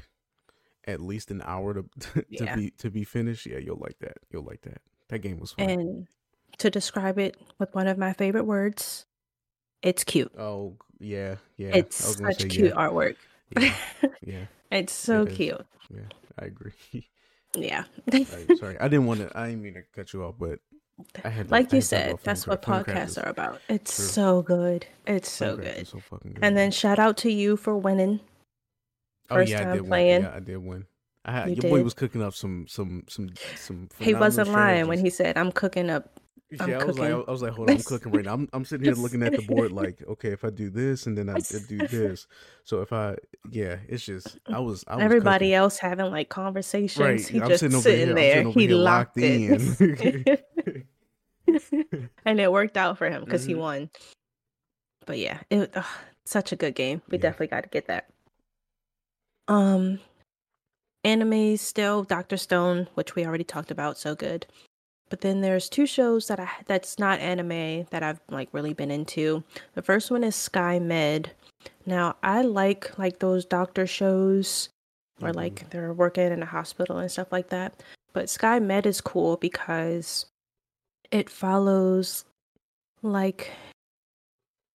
at least an hour to (laughs) to Yeah. be to be finished yeah you'll like that you'll like that that game was fun And to describe it with one of my favorite words, it's cute. oh yeah yeah it's such say, cute yeah, artwork. yeah (laughs) yeah it's so It cute. yeah i agree (laughs) Yeah. Right, sorry i didn't want to i didn't mean to cut you off but i had like you had said, that's what podcasts is- are about. It's True. so good. It's so good. so fucking good And then shout out to you for winning. Oh first yeah i time did playing. win yeah i did win I had, You your boy was cooking up some some some some He wasn't lying when he said, "I'm cooking up Yeah, I'm I was like. I was like, hold on, I'm cooking right now. I'm, I'm sitting here looking at the board, like, okay, if I do this and then I (laughs) do this, so if I, yeah, it's just, I was, I was Everybody cooking. else having like conversations. Right, He I'm just sitting sitting there. sitting he locked locked in. (laughs) and it worked out for him because he Mhm. won. But yeah, it such a good game. We Yeah. definitely got to get that. Um, anime still Doctor Stone, which we already talked about, so good. But then there's two shows that I that's not anime that I've like really been into. The first one is Sky Med. Now I like like those doctor shows or Mhm. like they're working in a hospital and stuff like that. But Sky Med is cool because it follows like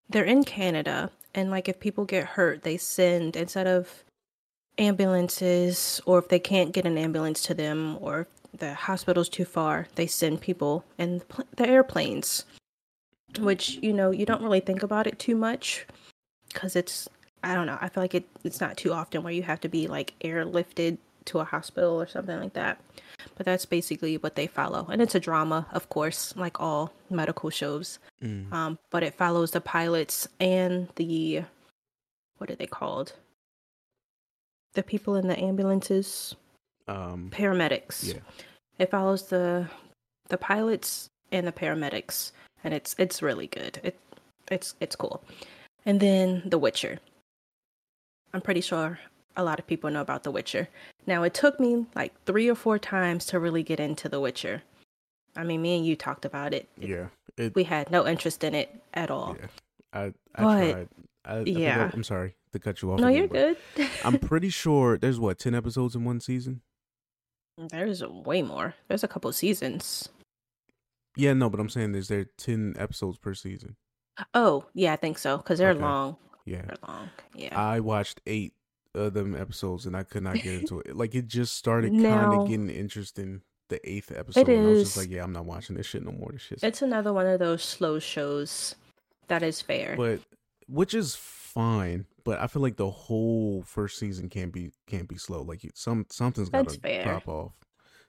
they're in Canada and like if people get hurt, they send instead of ambulances or if they can't get an ambulance to them or if the hospital's too far, they send people in the pl- the airplanes. Which, you know, you don't really think about it too much cuz it's I don't know. I feel like it it's not too often where you have to be like airlifted to a hospital or something like that. But that's basically what they follow. And it's a drama, of course, like all medical shows. Mm. Um, but it follows the pilots and the what are they called? The people in the ambulances, Um, paramedics. yeah, It follows the the pilots and the paramedics, and it's it's really good. It it's it's cool. And then The Witcher. I'm pretty sure a lot of people know about The Witcher. Now it took me like three or four times to really get into The Witcher. I mean, me and you talked about it. yeah, it, We had no interest in it at all. yeah. I, I But, tried. I, I yeah. I, am sorry to cut you off. No, again, you're good. I'm (laughs) pretty sure there's what ten episodes in one season. There's way more. There's a couple seasons. Yeah, no, but I'm saying is there ten episodes per season? Oh, yeah, I think so. Because they're Okay. long. Yeah, They're long. Yeah. I watched eight of them episodes and I could not get into it. Like it just started (laughs) kind of getting interesting. The eighth episode, and I was just like, yeah, I'm not watching this shit no more. This shit, It's another one of those slow shows that is fair. but which is fine. But I feel like the whole first season can't be can't be slow. Like you, some something's got to pop off.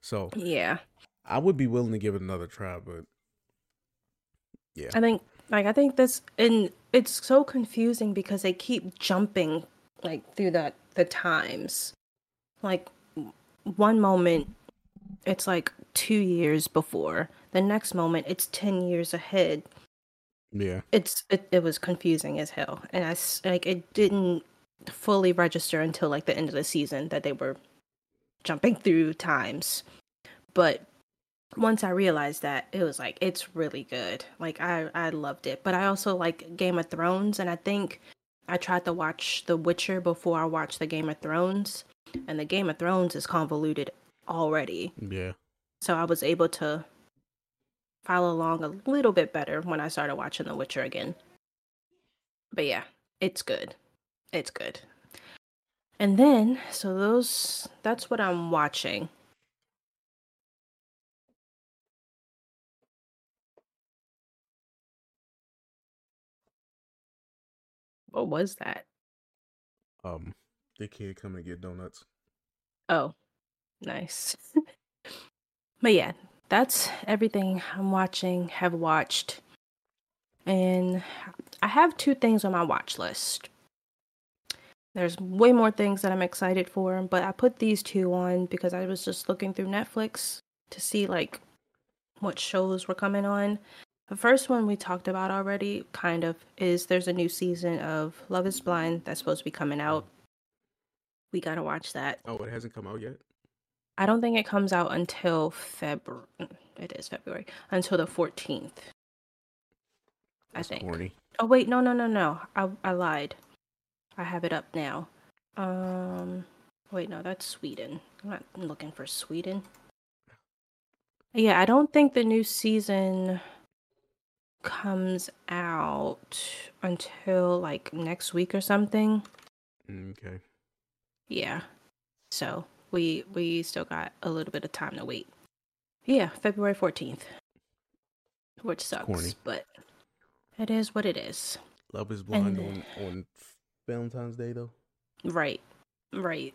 So yeah. I would be willing to give it another try, but yeah, I think like I think this and it's so confusing because they keep jumping like through the the times. Like one moment it's like 2 years before. The next moment it's 10 years ahead. Yeah, It's it, it was confusing as hell. And I s- like it didn't fully register until like the end of the season that they were jumping through times. But once I realized that, it was like it's really good. Like I I loved it. But I also like Game of Thrones and I think I tried to watch The Witcher before I watched the Game of Thrones and the Game of Thrones is convoluted already. yeah. So I was able to follow along a little bit better when I started watching The Witcher again. But yeah, it's good. It's good. And then, so those that's what I'm watching. What was that? Um, the kid coming to get donuts. Oh, nice. (laughs) but yeah, that's everything I'm watching, have watched. And I have two things on my watch list. There's way more things that I'm excited for, but I put these two on because I was just looking through Netflix to see like what shows were coming on. The first one we talked about already, kind of, is there's a new season of Love is Blind that's supposed to be coming out. We gotta watch that. Oh, it hasn't come out yet. I don't think it comes out until February. It is February until the fourteenth. I think. corny. Oh wait, no, no, no, no. I I lied. I have it up now. Um, wait, no, that's Sweden. I'm not looking for Sweden. Yeah, I don't think the new season comes out until like next week or something. Mm, Okay. Yeah. So we we still got a little bit of time to wait. Yeah, February fourteenth. Which sucks, corny. but it is what it is. Love is blind then- on on Valentine's Day though. Right. Right.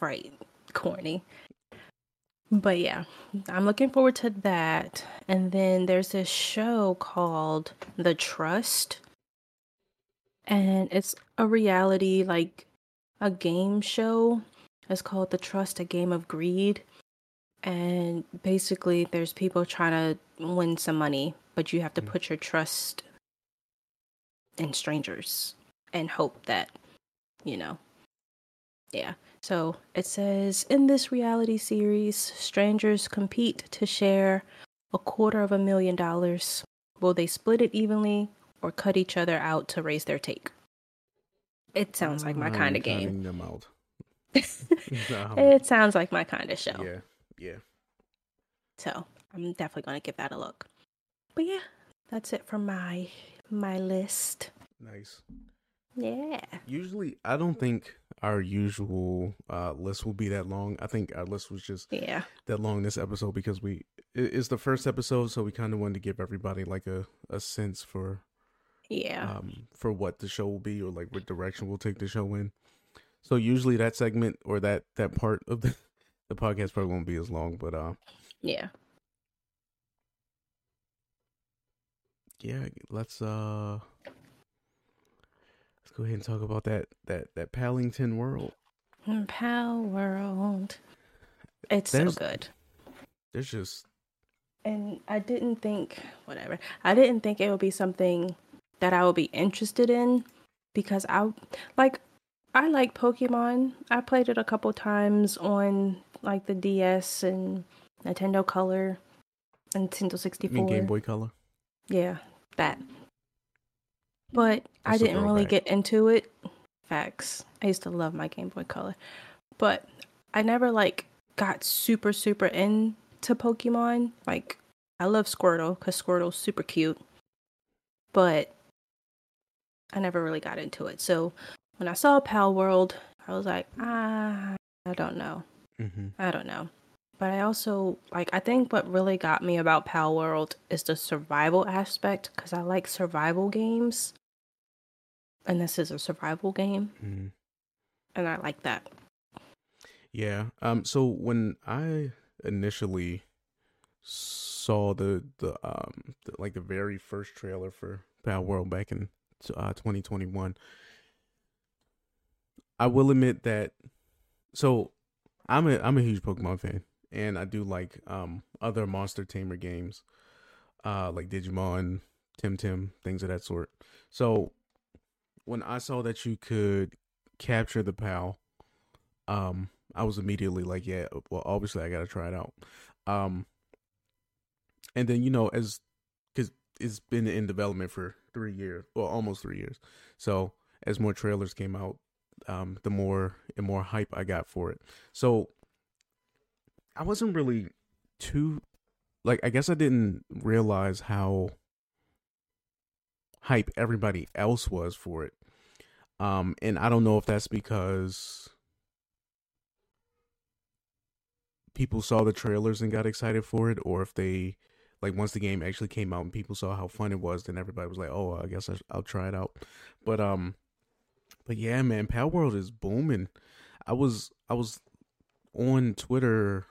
Right. Corny. But yeah, I'm looking forward to that. And then there's this show called The Trust. And it's a reality, like a game show. It's called The Trust, a Game of Greed. And basically, there's people trying to win some money, but you have to Mm. put your trust in strangers and hope that, you know. Yeah. So it says in this reality series, strangers compete to share a quarter of a million dollars. Will they split it evenly or cut each other out to raise their take? It sounds like my kind of game. them out. Um, (laughs) it sounds like my kind of show. yeah, yeah. So I'm definitely gonna give that a look. But yeah, that's it for my my list. Nice. Yeah. Usually, I don't think our usual uh, list will be that long. I think our list was just Yeah. that long this episode because we it- it's the first episode, so we kind of wanted to give everybody like a, a sense for Yeah. um for what the show will be or like what direction we'll take the show in. So usually that segment or that that part of the (laughs) the podcast probably won't be as long, but uh yeah. yeah, let's uh let's go ahead and talk about that that that Pallington world. Pal World. It's There's- so good. There's just And I didn't think, whatever, I didn't think it would be something that I would be interested in because I, like, I like Pokemon. I played it a couple times on, like, the DS and Nintendo Color and Nintendo I 64. mean Game Boy Color. Yeah, that. But I That's a didn't really throwback. get into it. Facts. I used to love my Game Boy Color. But I never like got super super into Pokemon. Like I love Squirtle cuz Squirtle's super cute. But I never really got into it. So when I saw Pal World, I was like, ah, I don't know. Mm-hmm. I don't know. But I also like I think what really got me about Pal World is the survival aspect cuz I like survival games. And this is a survival game Mm-hmm. and I like that. Yeah. Um. So when I initially saw the the um the, like the very first trailer for Pal World back in uh 2021, I will admit that. So I'm a I'm a huge Pokemon fan, and I do like um other Monster Tamer games, uh like Digimon, Temtem, things of that sort. So when I saw that you could capture the PAL, um, I was immediately like, yeah, well, obviously I got to try it out. Um, and then you know, as because it's been in development for three years, well, almost three years. So as more trailers came out, um, the more and more hype I got for it. So I wasn't really too like I guess I didn't realize how hype everybody else was for it. Um, and I don't know if that's because people saw the trailers and got excited for it, or if they like once the game actually came out and people saw how fun it was, then everybody was like, "Oh, I guess I, I'll try it out." But um, but yeah, man, Pal World is booming. I was I was on Twitter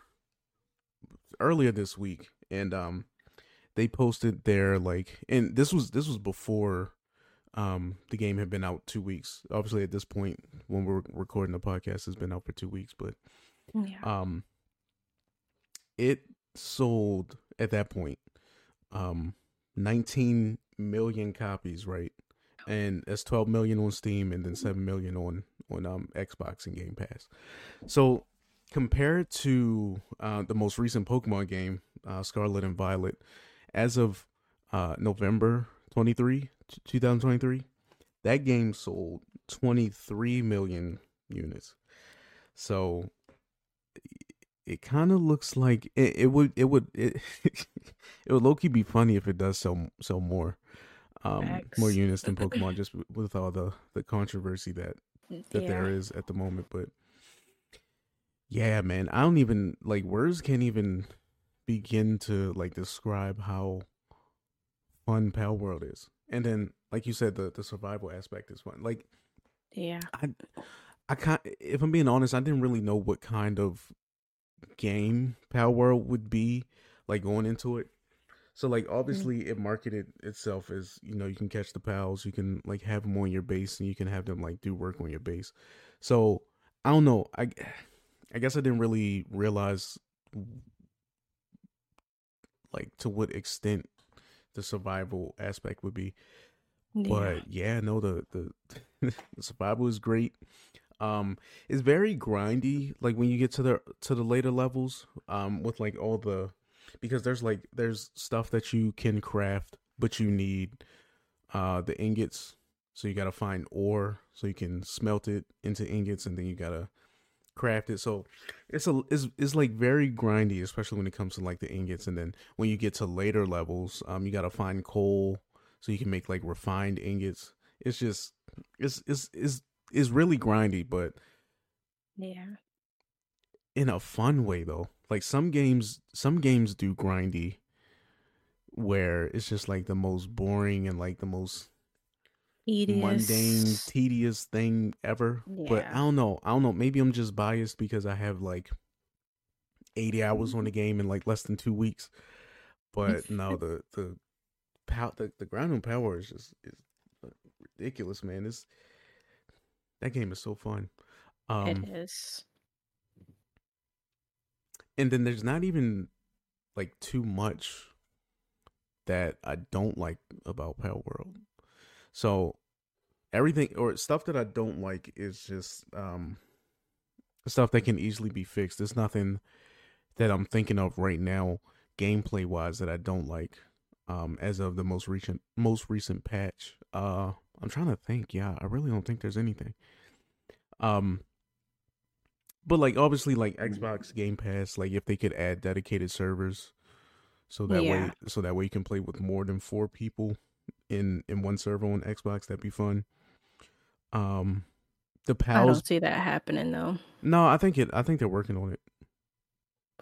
earlier this week, and um, they posted their like, and this was this was before um the game had been out two weeks. Obviously, at this point, when we're recording the podcast, it's been out for two weeks, but Yeah. um it sold at that point um 19 million copies right and that's 12 million on steam and then 7 million on on um xbox and game pass. So compared to uh the most recent pokemon game uh scarlet and violet as of uh november 23, 2023, that game sold 23 million units. So it kind of looks like it, it would it would it, (laughs) it would low key be funny if it does sell sell more um more units than (laughs) Pokemon just with- with all the the controversy that that yeah. there is at the moment but yeah man I don't even like words can't even begin to like describe how fun Pal World is and then like you said the the survival aspect is fun like Yeah. I I can't. If I'm being honest, I didn't really know what kind of game Pal World would be like going into it. So like obviously mm-hmm. it marketed itself as you know you can catch the pals, you can like have them on your base, and you can have them like do work on your base. So I don't know. I I guess I didn't really realize like to what extent the survival aspect would be. Yeah. But yeah, no, the, the (laughs) the survival is great. Um, it's very grindy. Like when you get to the to the later levels, um, with like all the because there's like there's stuff that you can craft, but you need uh the ingots. So you gotta find ore so you can smelt it into ingots, and then you gotta craft it. So it's a it's, it's like very grindy, especially when it comes to like the ingots. And then when you get to later levels, um, you gotta find coal so you can make like refined ingots. It's just it's it's it's it's really grindy, but yeah, in a fun way though. Like some games, some games do grindy, where it's just like the most boring and like the most tedious. mundane, tedious thing ever. Yeah. But I don't know. I don't know. Maybe I'm just biased because I have like 80 hours on the mm-hmm. game in like less than two weeks. But (laughs) no, the the the, the ground and power is just is ridiculous, man. It's that game is so fun. Um, it is. And then there's not even like too much that I don't like about Pal World. So everything or stuff that I don't like is just um stuff that can easily be fixed. There's nothing that I'm thinking of right now gameplay wise that I don't like um as of the most recent most recent patch. Uh I'm trying to think. Yeah, I really don't think there's anything. Um but like obviously like Xbox Game Pass like if they could add dedicated servers so that yeah. way so that way you can play with more than 4 people in in one server on Xbox. That'd be fun. Um, the pals. I don't see that happening though. No, I think it. I think they're working on it.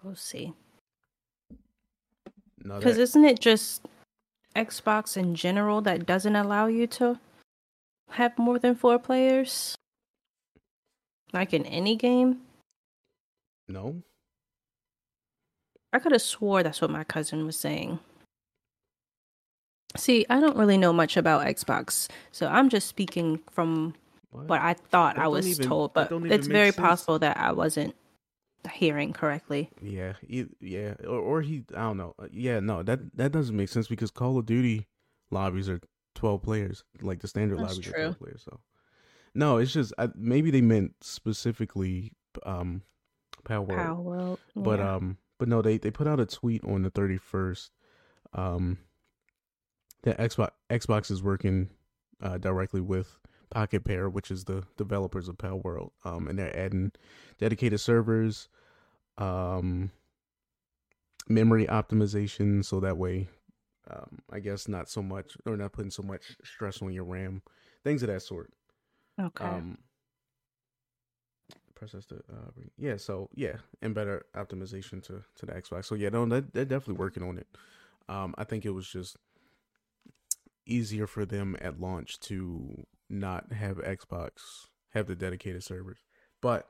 We'll see. Because that... isn't it just Xbox in general that doesn't allow you to have more than four players? Like in any game? No. I could have swore that's what my cousin was saying. See, I don't really know much about Xbox, so I'm just speaking from what, what I thought that I was even, told, but it's very sense. possible that I wasn't hearing correctly. Yeah, yeah, or, or he, I don't know. Uh, yeah, no, that that doesn't make sense because Call of Duty lobbies are 12 players, like the standard That's lobbies true. are 12 players. So, no, it's just I, maybe they meant specifically um Palworld. Power World, yeah. but um, but no, they they put out a tweet on the 31st, um that Xbox Xbox is working uh, directly with Pocket Pair, which is the developers of Palworld, um, and they're adding dedicated servers, um, memory optimization, so that way, um, I guess not so much or not putting so much stress on your RAM, things of that sort. Okay. Um, process to uh, yeah, so yeah, and better optimization to to the Xbox. So yeah, no, they're, they're definitely working on it. Um, I think it was just easier for them at launch to not have Xbox have the dedicated servers. But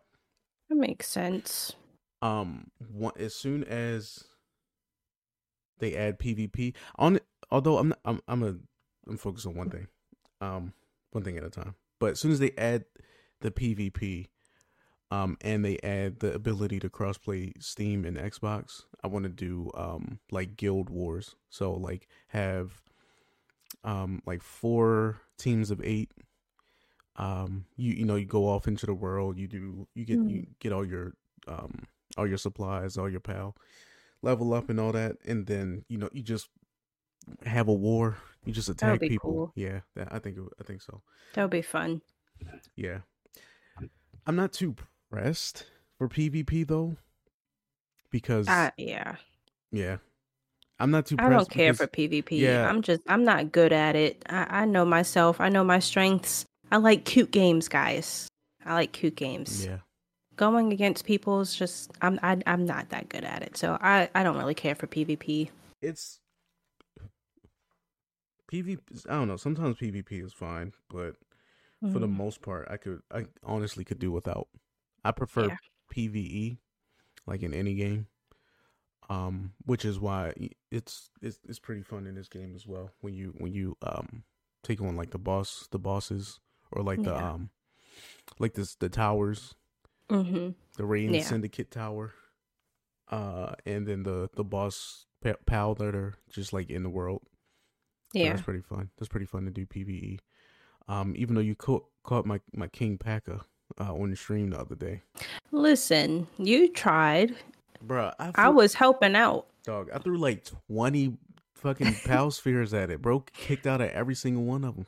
that makes sense. Um, one, as soon as they add PvP on, although I'm not, I'm I'm a I'm focused on one thing, um, one thing at a time. But as soon as they add the PvP, um, and they add the ability to crossplay Steam and Xbox, I want to do um like Guild Wars. So like have um like four teams of eight. Um you you know you go off into the world. You do you get you get all your um all your supplies all your pal level up and all that. And then you know you just have a war. You just attack people. cool. yeah that, i think i think so. That would be fun. Yeah. I'm not too pressed for pvp though because uh, yeah yeah I'm not too. I don't care because, for PvP. Yeah. I'm just I'm not good at it. I, I know myself. I know my strengths. I like cute games, guys. I like cute games. Yeah. Going against people is just I'm I, am i am not that good at it. So I I don't really care for PvP. It's PvP. I don't know. Sometimes PvP is fine, but mm-hmm. for the mm-hmm. most part, I could I honestly could do without. I prefer yeah. PVE like in any game. Um, which is why it's it's it's pretty fun in this game as well when you when you um take on like the boss the bosses or like the um like this the towers Mm-hmm. the Rayne Yeah. Syndicate Tower, uh, and then the the boss pa- pal that are just like in the world. So Yeah. that's pretty fun. That's pretty fun to do PVE. Um, even though you caught caught my my Kingpaca uh, on the stream the other day, Listen, you tried. Bruh, I, I was helping out. dog. I threw like twenty fucking (laughs) pal spheres at it, bro. Kicked out of every single one of them.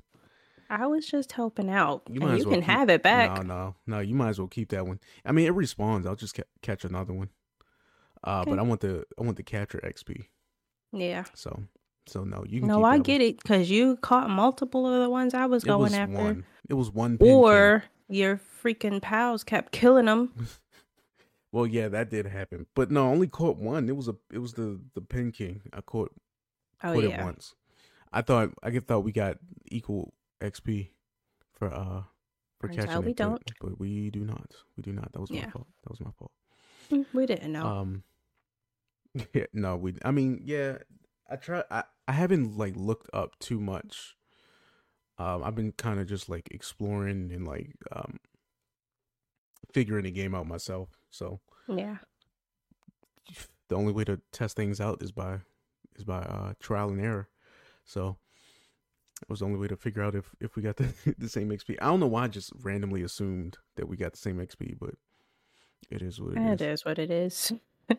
I was just helping out. You You, might and you well can keep- have it back. No, no, no. You might as well keep that one. I mean, it respawns. I'll just ca- catch another one. Uh, but I want the I want the catcher XP. Yeah. So, so no, you can. No, keep I that get it because you caught multiple of the ones I was It going was after. one. It was one. pin. Or your freaking pals kept killing them. (laughs) well, yeah, that did happen. But no, I only caught one. It was a. It was the the Penking. I caught Oh caught it once. I thought I get- thought we got equal XP for uh for Turns catching we it, but- don't. But, we do not. We do not. That was my fault. That was my fault. Mm, We didn't know. Um. (laughs) Yeah. No. We. I mean. Yeah. I try. I. I haven't like looked up too much. Um. I've been kind of just like exploring and like um. Figuring the game out myself. So yeah. the only way to test things out is by is by uh trial and error. So it was the only way to figure out if if we got (laughs) the the same XP. I don't know why I just randomly assumed that we got the same XP, but it is what it is. It is what it is. (laughs)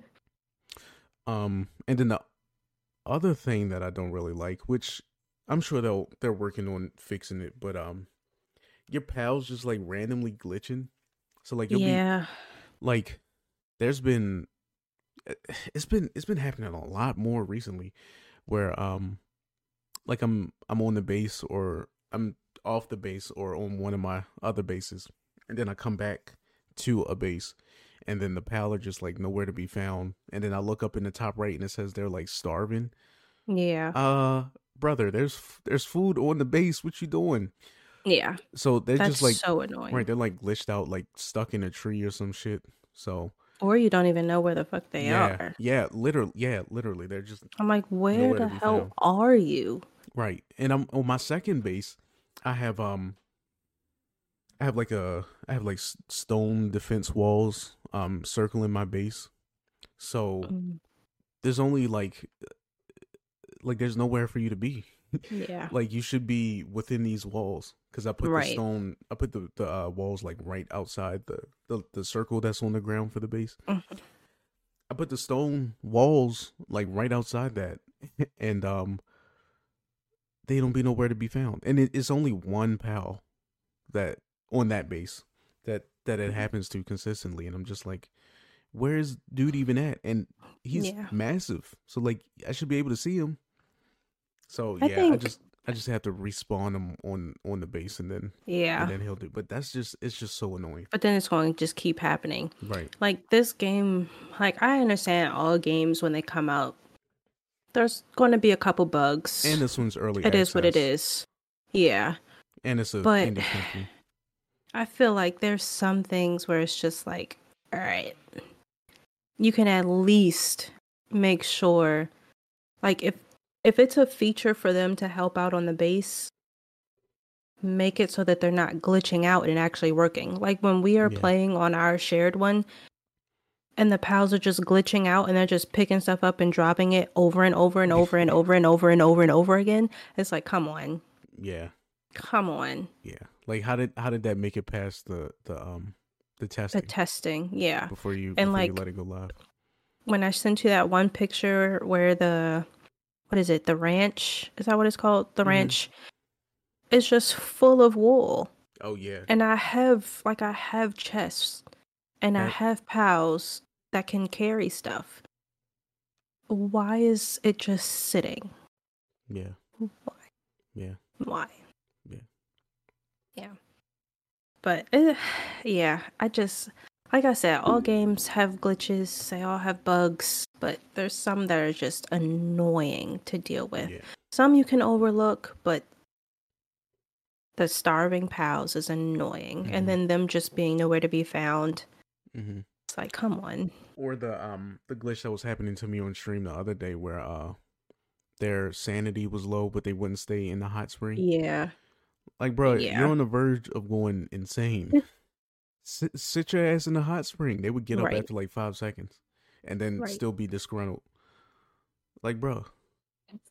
Um, and then the other thing that I don't really like, which I'm sure they'll they're working on fixing it, but um, your pals just like randomly glitching. So like you'll be like, there's been it's been it's been happening a lot more recently, where um, like I'm I'm on the base or I'm off the base or on one of my other bases, and then I come back to a base, and then the pal are just like nowhere to be found, and then I look up in the top right and it says they're like starving. Yeah. Uh, brother, there's there's food on the base. What you doing? Yeah. So they're That's just like so annoying. right, they're like glitched out, like stuck in a tree or some shit. So Or you don't even know where the fuck they yeah, are. yeah, literally, yeah, literally, they're just I'm like, where the hell found. are you? right. And I'm on my second base. I have um, I have like a, I have like stone defense walls um circling my base. So Mm, there's only like, like there's nowhere for you to be. Yeah. (laughs) like you should be within these walls because I put the stone, I put the the uh, walls like right outside the, the the circle that's on the ground for the base. Mhm. I put the stone walls like right outside that, (laughs) and um, they don't be nowhere to be found. And it, it's only one pal that on that base that that it happens to consistently, and I'm just like, where's dude even at? And he's Yeah. massive, so like I should be able to see him. So I yeah, I just I just have to respawn him on on the base, and then Yeah. and then he'll do. But that's just it's just so annoying, But then it's going to just keep happening. right? Like this game, like I understand all games when they come out, there's going to be a couple bugs. And this one's early. it is what it access, is. Yeah. and it's a But-. (sighs) I feel like there's some things where it's just like, all right, you can at least make sure, like if if it's a feature for them to help out on the base, make it so that they're not glitching out and actually working. Like when we are Yeah. playing on our shared one, and the pals are just glitching out and they're just picking stuff up and dropping it over and over and over and (laughs) over and over and over and over again. It's like, come on, Yeah, come on, yeah. Like how did how did that make it past the the um the testing? the testing yeah. before you and, before you like, let it go live? when I sent you that one picture where the what is it, the ranch? Is that what it's called? The Mhm. ranch is just full of wool. Oh yeah, And I have like I have chests and I have pals that can carry stuff. Why is it just sitting? yeah, Why? yeah. Why? Yeah. Yeah. But eh, yeah, I just like I said, all games have glitches, they all have bugs, but there's some that are just annoying to deal with. Yeah. Some you can overlook, but the starving pals is annoying. Mhm. And then them just being nowhere to be found. Mm-hmm. It's It's like, come on. Or the um the glitch that was happening to me on stream the other day where uh their sanity was low but they wouldn't stay in the hot spring. Yeah. Like, bro, Yeah. you're on the verge of going insane. (laughs) sit, sit your ass in the hot spring. They would get up Right. after like five seconds, and then Right. still be disgruntled. Like, bro,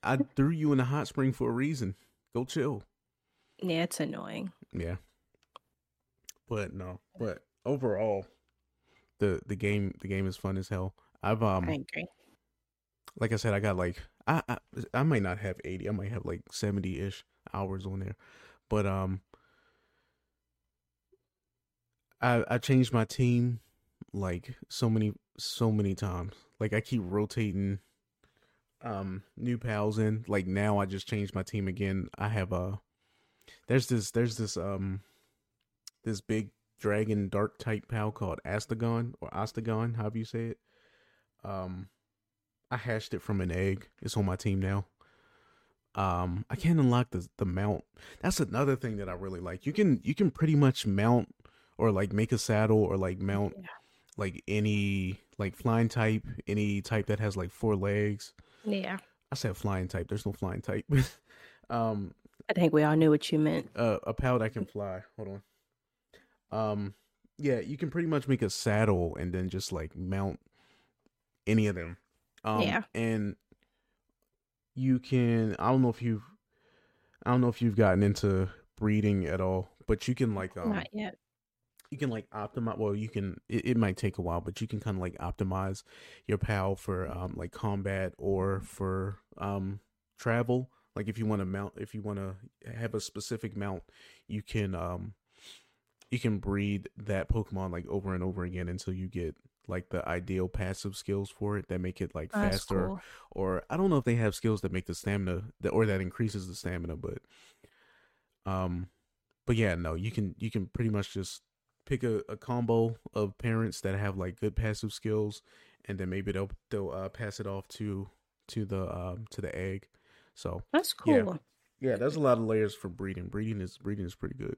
I (laughs) threw you in the hot spring for a reason. Go chill. Yeah, it's annoying. Yeah. But no. But overall, the the game the game is fun as hell. I've um I agree. like I said, I got like I I, I might not have eighty. I might have like seventy ish hours on there, but um, I I changed my team like so many so many times. Like I keep rotating um new pals in. Like now, I just changed my team again. I have a there's this there's this um this big dragon dark type pal called Astegon or Astegon, however you say it. Um, I hashed it from an egg. It's on my team now. Um, I can't unlock the the mount. That's another thing that I really like. You can you can pretty much mount or like make a saddle or like mount Yeah. like any like flying type, any type that has like four legs. Yeah. I said flying type. There's no flying type. (laughs) um, I think we all knew what you meant. uh, a pal that can fly. Hold on. Um, yeah, you can pretty much make a saddle and then just like mount any of them. Um, Yeah. and you can. I don't know if you've. I don't know if you've gotten into breeding at all, but you can like um, Not yet. You can like optimize. Well, you can. It, it might take a while, but you can kind of like optimize your pal for um like combat or for um travel. Like if you want to mount, if you want to have a specific mount, you can um you can breed that Pokemon like over and over again until you get like the ideal passive skills for it that make it like That's faster cool. or I don't know if they have skills that make the stamina that or that increases the stamina, but um, but yeah, no, you can you can pretty much just pick a, a combo of parents that have like good passive skills, and then maybe they'll they'll uh, pass it off to to the um to the egg. So That's cool. yeah, there's a lot of layers for breeding. Breeding is breeding is pretty good.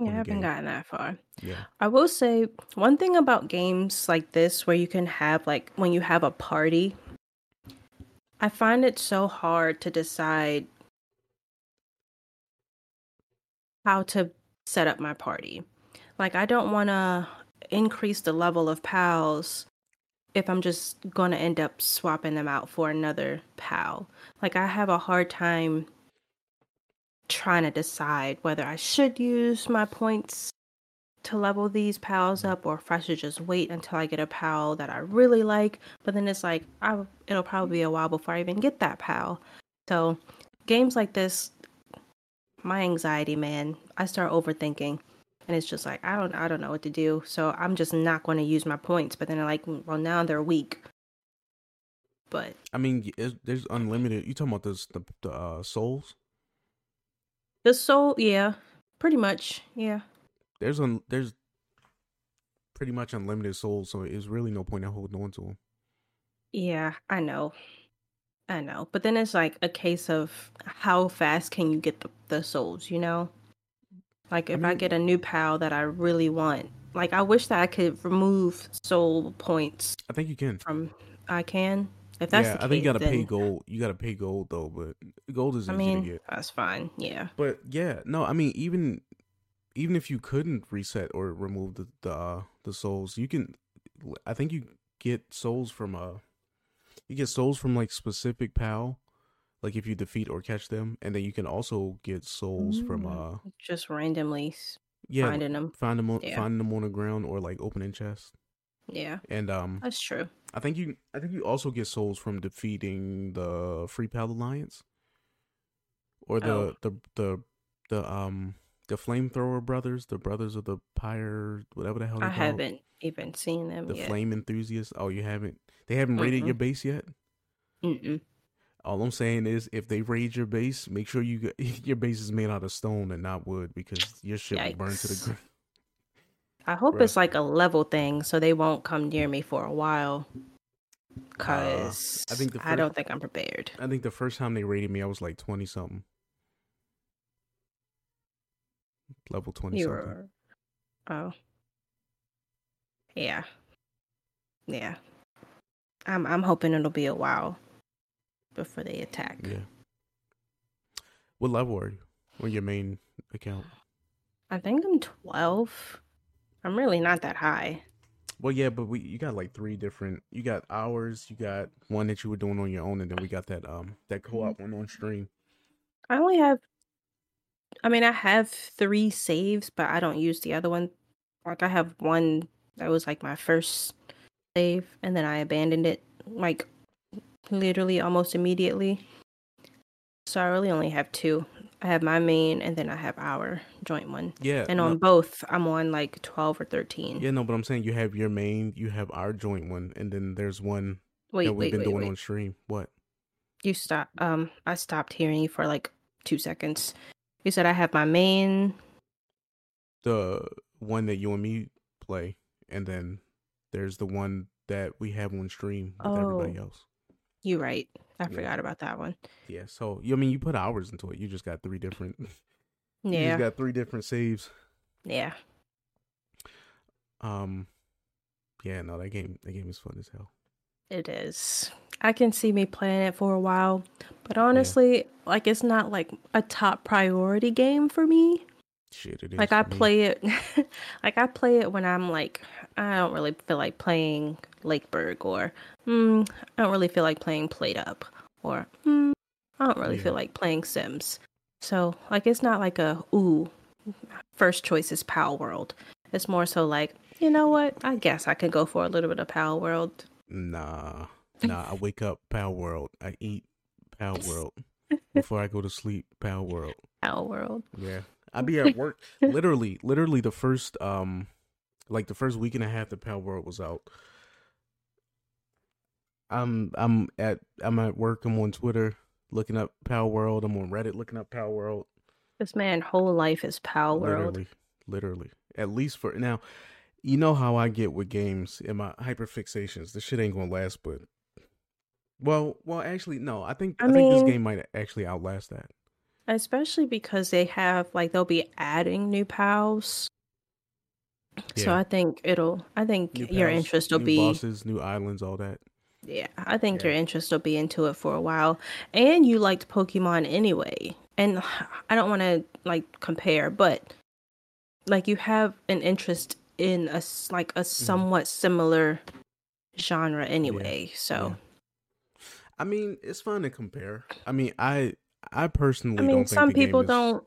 Yeah, I haven't game. gotten that far. Yeah, I will say one thing about games like this where you can have like when you have a party, I find it so hard to decide how to set up my party. Like I don't want to increase the level of pals if I'm just going to end up swapping them out for another pal. Like I have a hard time trying to decide whether I should use my points to level these pals up or if I should just wait until I get a pal that I really like. But then it's like I it'll probably be a while before I even get that pal. So games like this, my anxiety, man, I start overthinking. And it's just like I don't I don't know what to do. So I'm just not going to use my points. But then they're like, well now they're weak. But I mean, there's unlimited. You talking about this the the uh, souls? the soul, yeah, pretty much, yeah. There's un there's pretty much unlimited souls, so it's really no point in holding on to them. Yeah, I know. I know. But then it's like a case of how fast can you get the, the souls, you know? Like if I, mean- get a new pal that I really want, like I wish that I could remove soul points I think you can. from I can. If that's yeah, I think you gotta pay gold. You gotta pay gold though, but gold is I easy mean, to get. that's fine. Yeah. But yeah, no, I mean even even if you couldn't reset or remove the the uh, the souls, you can. I think you get souls from uh, you get souls from like specific pal, like if you defeat or catch them, and then you can also get souls from Mm. uh, Just randomly yeah, finding them. find them on Yeah. find them on the ground or like opening chests, Yeah, and um, that's true. I think you I think you also get souls from defeating the Free Pal Alliance. Or the Oh. the the the um the flamethrower brothers, the brothers of the pyre whatever the hell they I haven't even seen them the yet. flame enthusiasts. Oh, you haven't they haven't raided Mm-mm. your base yet? Mm-mm. All I'm saying is if they raid your base, make sure you get, (laughs) your base is made out of stone and not wood because your shit will burn to the ground. I hope Bruh. it's like a level thing so they won't come near me for a while. Cause Uh, I think the I don't think I'm prepared. I think the first time they raided me I was like 20 something. Level 20 You something. were oh. Yeah. Yeah. I'm I'm hoping it'll be a while before they attack. Yeah. What level are you on your main account? I think I'm 12. I'm really not that high. Well, yeah, but we you got like three different. You got ours. You got one that you were doing on your own, and then we got that um that co-op one on stream. I only have I mean, I have 3 saves, but I don't use the other one. Like I have one that was like my first save and then I abandoned it like literally almost immediately. So I really only have two. I have my main and then I have our joint one. Yeah, And no, on both, I'm on like 12 or 13. yeah, no, but I'm saying you have your main, you have our joint one, and then there's one Wait, that we've wait, been wait, doing on stream. What? You stop. Um, I stopped hearing you for like two seconds. You said I have my main. The one that you and me play, and then there's the one that we have on stream with everybody Oh. else. You right. I Yeah. forgot about that one. Yeah, so you I mean you put hours into it. You just got three different. (laughs) you Yeah. just got three different saves. Yeah. Um, yeah, no, that game that game is fun as hell. It is. I can see me playing it for a while, but honestly, like it's not like a top priority game for me. Shit, it is. Like I for me. play it (laughs) like I play it when I'm like I don't really feel like playing Lakeburg or mm, I don't really feel like playing Played Up or mm, I don't really Yeah. feel like playing Sims. So like it's not like a ooh first choice is Palworld. It's more so like, you know what? I guess I could go for a little bit of Palworld. Nah, (laughs) nah. I wake up, Palworld. I eat Palworld (laughs) before I go to sleep. Palworld. Pal World. Yeah, I'd be at work. (laughs) literally, literally the first um, like the first week and a half that Palworld was out. I'm I'm at I'm at work. I'm on Twitter looking up Palworld. I'm on Reddit looking up Palworld. This man whole life is Palworld. Literally, literally. At least for now, you know how I get with games and my hyperfixations. This shit ain't gonna last, but well, well, actually, no. I think I, I think this game might actually outlast that. Especially because they have like they'll be adding new pals. So I think it'll I think your interest will new be bosses, new islands, all that. Yeah, I think Yeah. your interest will be into it for a while. And you liked Pokemon anyway. And (sighs) I don't want to like compare, but like you have an interest in a s- like a mm-hmm. somewhat similar genre anyway. So, I mean, it's fun to compare. I mean, I I personally I mean, don't think some the game people is- don't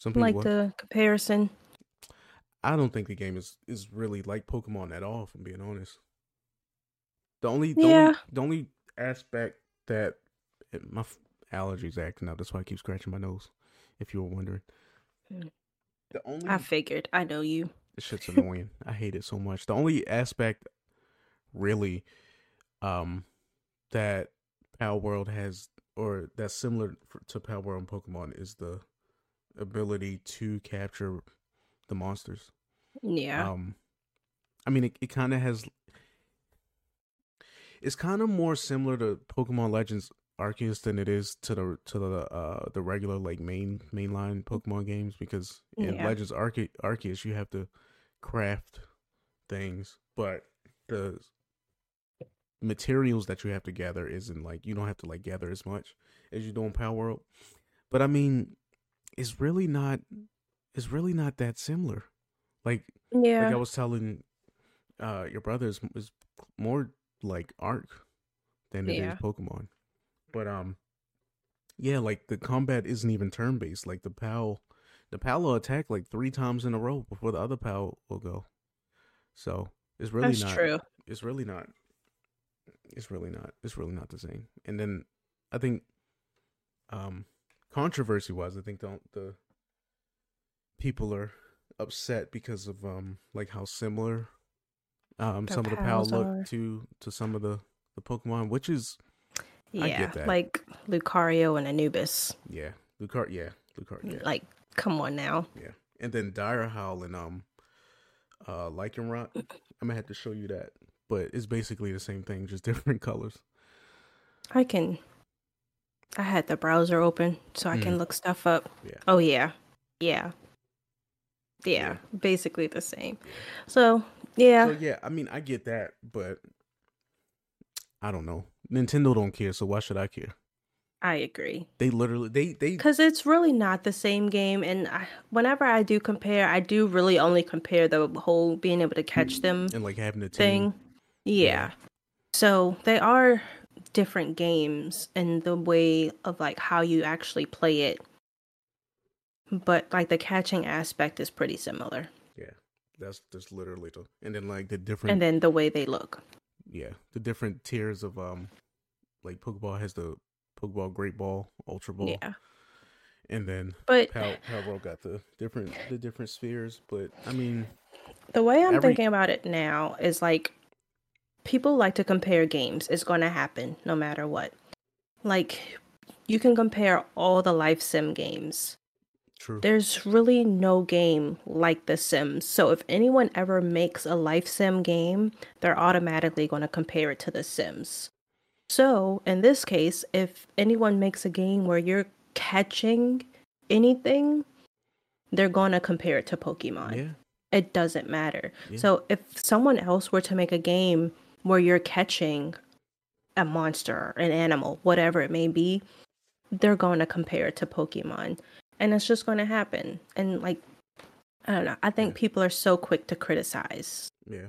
Some people like what? the comparison. I don't think the game is is really like Pokemon at all. If I'm being honest, the only the, Yeah. only, the only aspect that my f- allergies acting up. That's why I keep scratching my nose. If you were wondering, Mm. the only I figured. I know you. this shit's annoying. I hate it so much. The only aspect, really, um, that Palworld has, or that's similar to Palworld and Pokemon, is the ability to capture the monsters. Yeah. Um, I mean, it, it kind of has. It's kind of more similar to Pokemon Legends Arceus than it is to the to the uh the regular like main mainline Pokemon games because in Yeah. Legends Arce- Arceus you have to craft things, but the materials that you have to gather isn't like you don't have to like gather as much as you do in Palworld. But I mean, it's really not. It's really not that similar. Like yeah. like I was telling uh your brother is, is more like Arc than it is Yeah. Pokemon. But um yeah, like the combat isn't even turn based. Like the pal the pal will attack like three times in a row before the other pal will go. So it's really That's not true. it's really not it's really not it's really not the same. And then I think um controversy wise I think the the people are upset because of um like how similar um some of the pals pal look are. to to some of the the Pokemon, which is Yeah. Like Lucario and Anubis. yeah, Lucar yeah, Lucar yeah. Like, come on now. Yeah. And then Direhowl and um uh Lycanroc. I'm gonna have to show you that. But it's basically the same thing, just (laughs) different colors. I can. I had the browser open so I Mm. can look stuff up. Yeah. Oh yeah, yeah, yeah. Yeah. Basically the same. So Yeah. So yeah, I mean, I get that, but I don't know. Nintendo don't care, so why should I care? I agree. They literally they they Because it's really not the same game. And I, whenever I do compare, I do really only compare the whole being able to catch hmm, them and like having a team. thing. Yeah. So they are different games in the way of like how you actually play it. But like the catching aspect is pretty similar. That's that's literally the and then like the different And then the way they look. yeah the different tiers of um like Pokeball has the Pokeball Great Ball, Ultra Ball, Yeah. and then But Pow Powerball got the different the different spheres. But I mean, the way I'm every- thinking about it now is like people like to compare games. It's going to happen no matter what. Like you can compare all the life sim games. True. There's really no game like The Sims. So if anyone ever makes a life sim game, they're automatically going to compare it to The Sims. So in this case, if anyone makes a game where you're catching anything, they're going to compare it to Pokemon. Yeah, It doesn't matter. Yeah. So if someone else were to make a game where you're catching a monster, an animal, whatever it may be, they're going to compare it to Pokemon. And it's just going to happen. And like, I don't know. I think Yeah. people are so quick to criticize. yeah,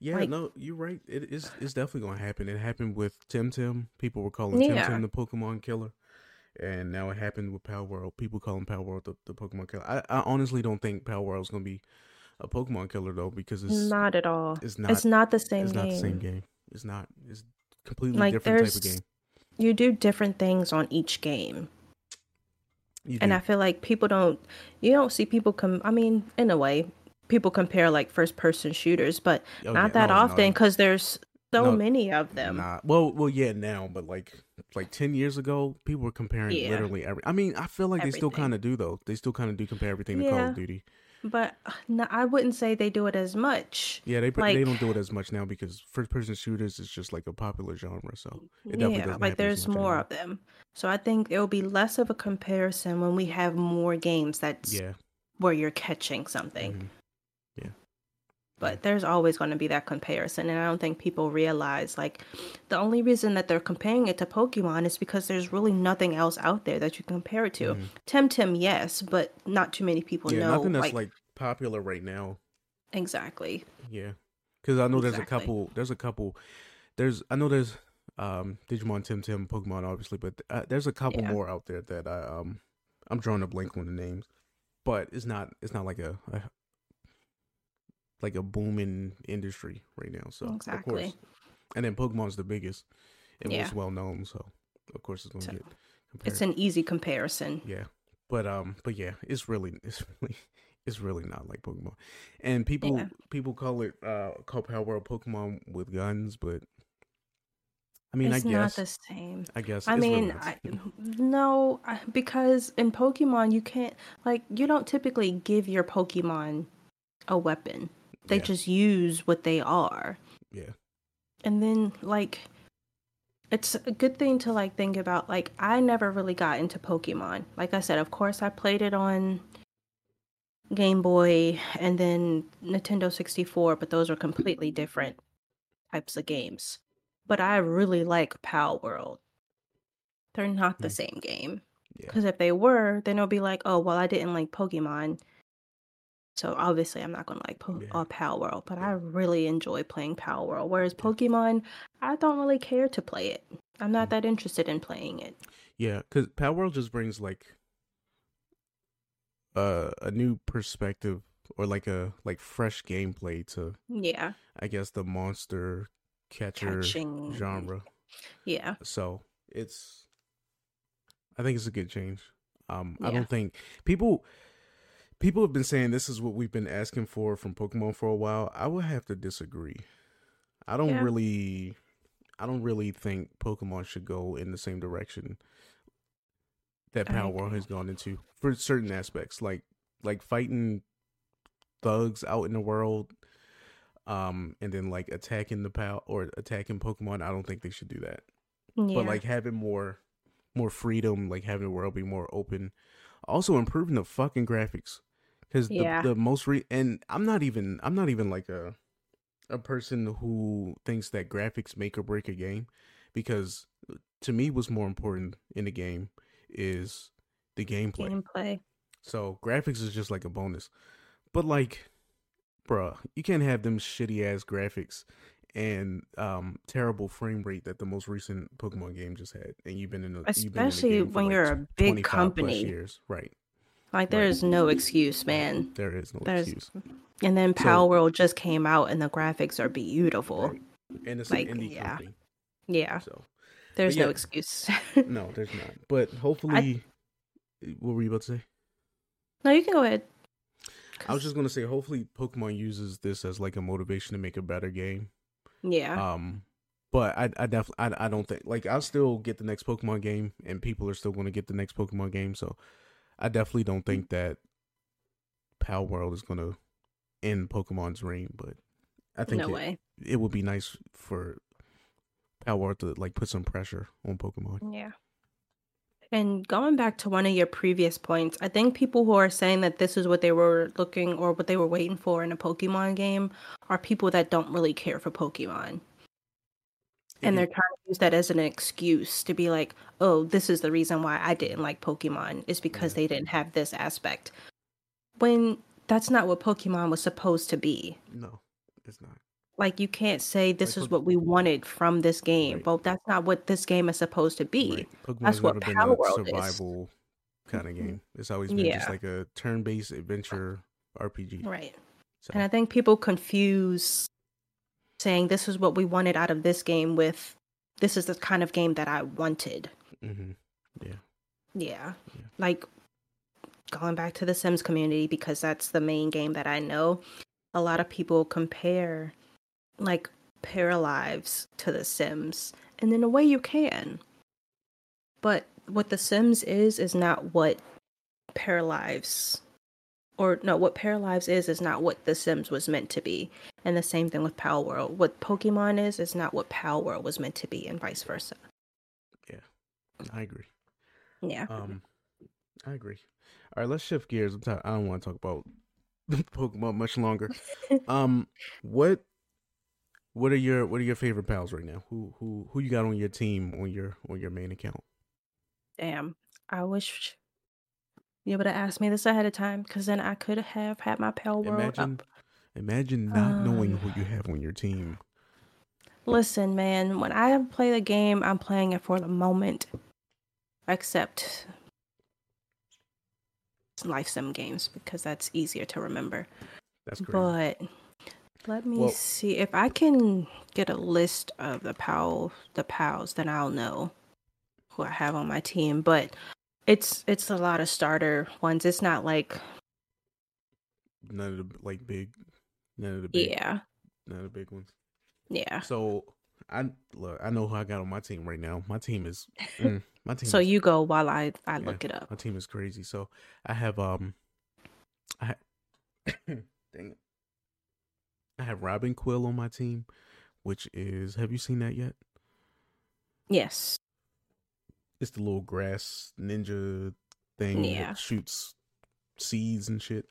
yeah. Like- no, you're right. It is it's definitely gonna happen. It happened with Temtem. People were calling Tim Yeah. Tim the Pokemon killer. And now it happened with Palworld. People calling Palworld the, the Pokemon killer. I, I honestly don't think Palworld is gonna be a Pokemon killer though, because it's not at all. it's not it's not the same game. it's not game. the same game. It's not. It's completely Like, different type of game. You do different things on each game. And. I feel like people don't you don't see people come I mean in a way people compare like first person shooters but Oh, not yeah. that No, no, often cuz there's so No, many of them. Nah. Well, well, yeah, now, but like, like ten years ago, people were comparing Yeah. literally every. I mean, I feel like they still kind of do though. They still kind of do compare everything to Call of Duty. But (sighs) no, I wouldn't say they do it as much. Yeah, they they don't do it as much now because first person shooters is just like a popular genre. So it definitely yeah, like there's more anymore. of them. So I think there will be less of a comparison when we have more games that's Yeah. where you're catching something. mhm. But there's always going to be that comparison and I don't think people realize like the only reason that they're comparing it to Pokemon is because there's really nothing else out there that you can compare it to. Mhm. Temtem, yes, but not too many people Yeah, know nothing that's like, like popular right now. exactly. Yeah, because I know there's a couple. There's a couple. There's I know there's um Digimon, Temtem, Pokemon, obviously, but uh, there's a couple Yeah. more out there that I um I'm drawing a blank on the names, but it's not it's not like a, a like a booming industry right now. So Exactly. of course, and then Pokemon's the biggest and Yeah. most well known. So of course it's gonna So, get compared. It's an easy comparison. Yeah, but um, but yeah, it's really, (laughs) it's really, it's really not like Pokemon, and people Yeah. people call it uh call Palworld Pokemon with guns, but I mean, it's I not guess, the same. I guess, I it's really mean, not I, no, I- because in Pokemon you can't like you don't typically give your Pokemon a weapon. They Yeah. just use what they are. yeah, And then like it's a good thing to like think about like I never really got into Pokemon. Like I said, of course I played it on Game Boy and then Nintendo 64, but those are completely different types of games. But I really like Palworld. They're not the same game. yeah, Because if they were, then it'll be like, oh, well, I didn't like Pokemon. So obviously, I'm not going to like po- Yeah. uh, Palworld, but I really enjoy playing Palworld. Whereas Pokemon, I don't really care to play it. I'm not Mm. that interested in playing it. yeah. Because Palworld just brings like uh, a new perspective or like a like fresh gameplay to Yeah, I guess the monster catcher catching genre. Yeah, So it's, I think it's a good change. Um, I don't think people people have been saying this is what we've been asking for from Pokemon for a while. I would have to disagree. I don't Yeah. really, I don't really think Pokemon should go in the same direction that Palworld has gone into for certain aspects, like like fighting thugs out in the world. Um, and then like attacking the pow or attacking Pokemon, I don't think they should do that yeah, but like having more more freedom like having the world be more open also improving the fucking graphics because Yeah. the, the most re and i'm not even i'm not even like a a person who thinks that graphics make or break a game because to me what's more important in the game is the gameplay. Gameplay. So graphics is just like a bonus. But like bruh, you can't have them shitty ass graphics and um terrible frame rate that the most recent Pokemon game just had. And you've been in a especially been in when like you're a big company. years. Right. Like there is no excuse, man. There is no There's excuse. and then So- Palworld just came out and the graphics are beautiful. Right. And it's Like, an indie yeah. company. Yeah. So There's yeah. no excuse. no, there's not. (laughs) But hopefully what were you about to say? no, you can go ahead. I was just gonna say hopefully Pokemon uses this as like a motivation to make a better game. Yeah. Um, but I I definitely I, I don't think like I'll still get the next Pokemon game, and people are still going to get the next Pokemon game. So I definitely don't think that Palworld is going to end Pokemon's reign. But I think no it, way. it would be nice for Palworld to like put some pressure on Pokemon. Yeah. And going back to one of your previous points, I think people who are saying that this is what they were looking or what they were waiting for in a Pokemon game are people that don't really care for Pokemon. And mm-hmm. they're trying to use that as an excuse to be like, oh, this is the reason why I didn't like Pokemon, is because Yeah. they didn't have this aspect. When that's not what Pokemon was supposed to be. no, it's not. Like, you can't say this Like, is what we wanted from this game. Right. Well, that's not what this game is supposed to be. Right. That's what Power a World is. survival kind of game. It's always been just like a turn-based adventure RPG. Right. So, And I think people confuse saying this is what we wanted out of this game with this is the kind of game that I wanted. hmm yeah. Yeah. Yeah. Like going back to the Sims community because that's the main game that I know. A lot of people compare like Paralives to the Sims. And in a way you can. But what the Sims is is not what Paralives or no, what Paralives is is not what The Sims was meant to be. And the same thing with Palworld. What Pokemon is is not what Palworld was meant to be, and vice versa. Yeah, I agree. Yeah. Um, I agree. All right, let's shift gears. I'm tired. I don't want to talk about (laughs) Pokemon much longer. (laughs) Um, what what are your what are your favorite pals right now? Who who who you got on your team on your on your main account? Damn. I wish you would have asked me this ahead of time, because then I could have had my Palworld Imagine up. imagine not knowing Um, who you have on your team. Listen, man, when I play the game, I'm playing it for the moment. Except life sim games because that's easier to remember. That's crazy. But let me Well- see if I can get a list of the pal the pals, then I'll know who I have on my team. But it's it's a lot of starter ones. It's not like none of the like big, none of the big, yeah, none of the big ones. yeah. So I look. I know who I got on my team right now. My team is (laughs) mm, my team. So is you go while I I Yeah. look it up. My team is crazy. So I have um I (coughs) dang it. I have Robinquill on my team, which is have you seen that yet? Yes. It's the little grass ninja thing Yeah. that shoots seeds and shit.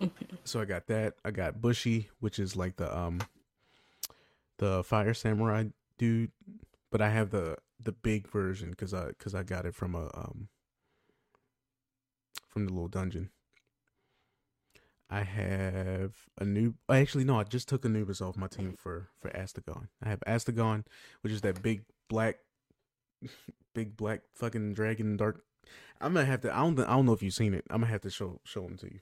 Mhm. So I got that. I got Bushi, which is like the um the fire samurai dude, but I have the the big version cuz I cuz I got it from a um from the little dungeon. I have a new actually no, I just took Anubis off my team for for Astegon. I have Astegon, which is that big black (laughs) big black fucking dragon dark I'm gonna have to. I don't. I don't know if you've seen it. I'm gonna have to show show them to you.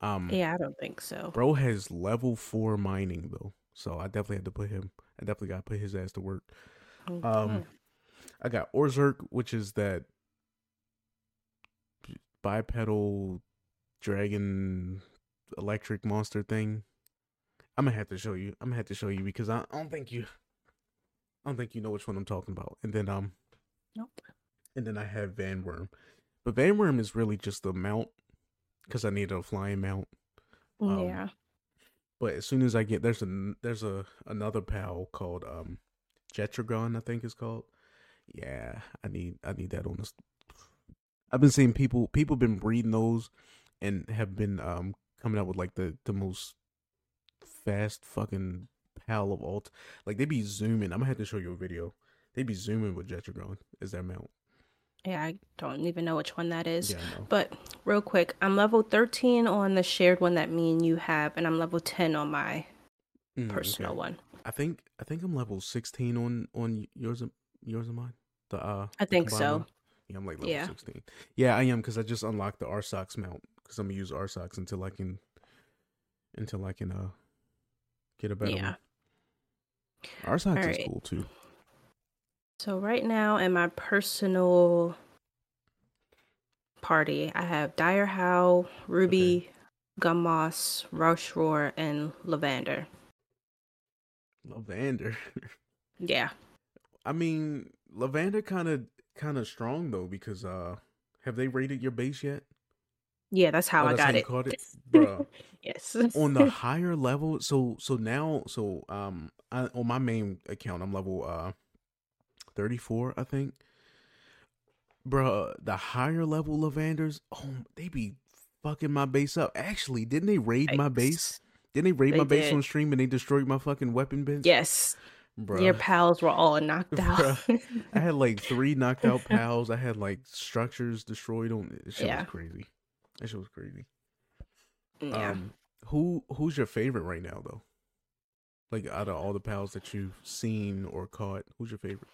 Um, Yeah, I don't think so. bro has level four mining though, so I definitely had to put him. I definitely got to put his ass to work. Um, Okay. I got Orserk, which is that bipedal dragon electric monster thing. I'm gonna have to show you. I'm gonna have to show you because I, I don't think you. I don't think you know which one I'm talking about. And then um, Nope. and then I have Vanwyrm, but Vanwyrm is really just a mount because I need a flying mount. um, yeah. But as soon as I get there's a there's a another pal called um Jetragon, I think it's called. Yeah, I need I need that on this. I've been seeing people people been breeding those and have been um coming out with like the the most fast fucking pal of all. T- like they be zooming. I'm gonna have to show you a video. They be zooming with Jetragon as their mount. Yeah, I don't even know which one that is. Yeah, But real quick, I'm level 13 on the shared one that me and you have, and I'm level 10 on my Mm, personal okay. one. I think I think I'm level 16 on on yours and yours and mine. The uh, I think so. one. Yeah, I'm like level Yeah. 16. Yeah, I am because I just unlocked the Arsox mount because I'm gonna use Arsox until I can until I can uh get a better Yeah. one. Arsox is cool too. So right now in my personal party, I have Dire Howl, Rooby, Gumoss, Rush Roar, and Lovander. Lovander. (laughs) Yeah. I mean, Lovander kind of kind of strong though because uh, have they rated your base yet? Yeah, that's how Oh, I that's got you it. caught it, (laughs) bruh. yes. on the (laughs) higher level so so now so um I, on my main account i'm level uh 34 i think bruh the higher level Lovanders oh they be fucking my base up actually didn't they raid my base didn't they raid They my base did. on stream and they destroyed my fucking weapon bench Yes. bruh Your pals were all (laughs) knocked out. i had like three knocked out pals i had like structures destroyed on it shit Yeah. was crazy that shit was crazy yeah. Um, who who's your favorite right now though? Like out of all the pals that you've seen or caught, who's your favorite?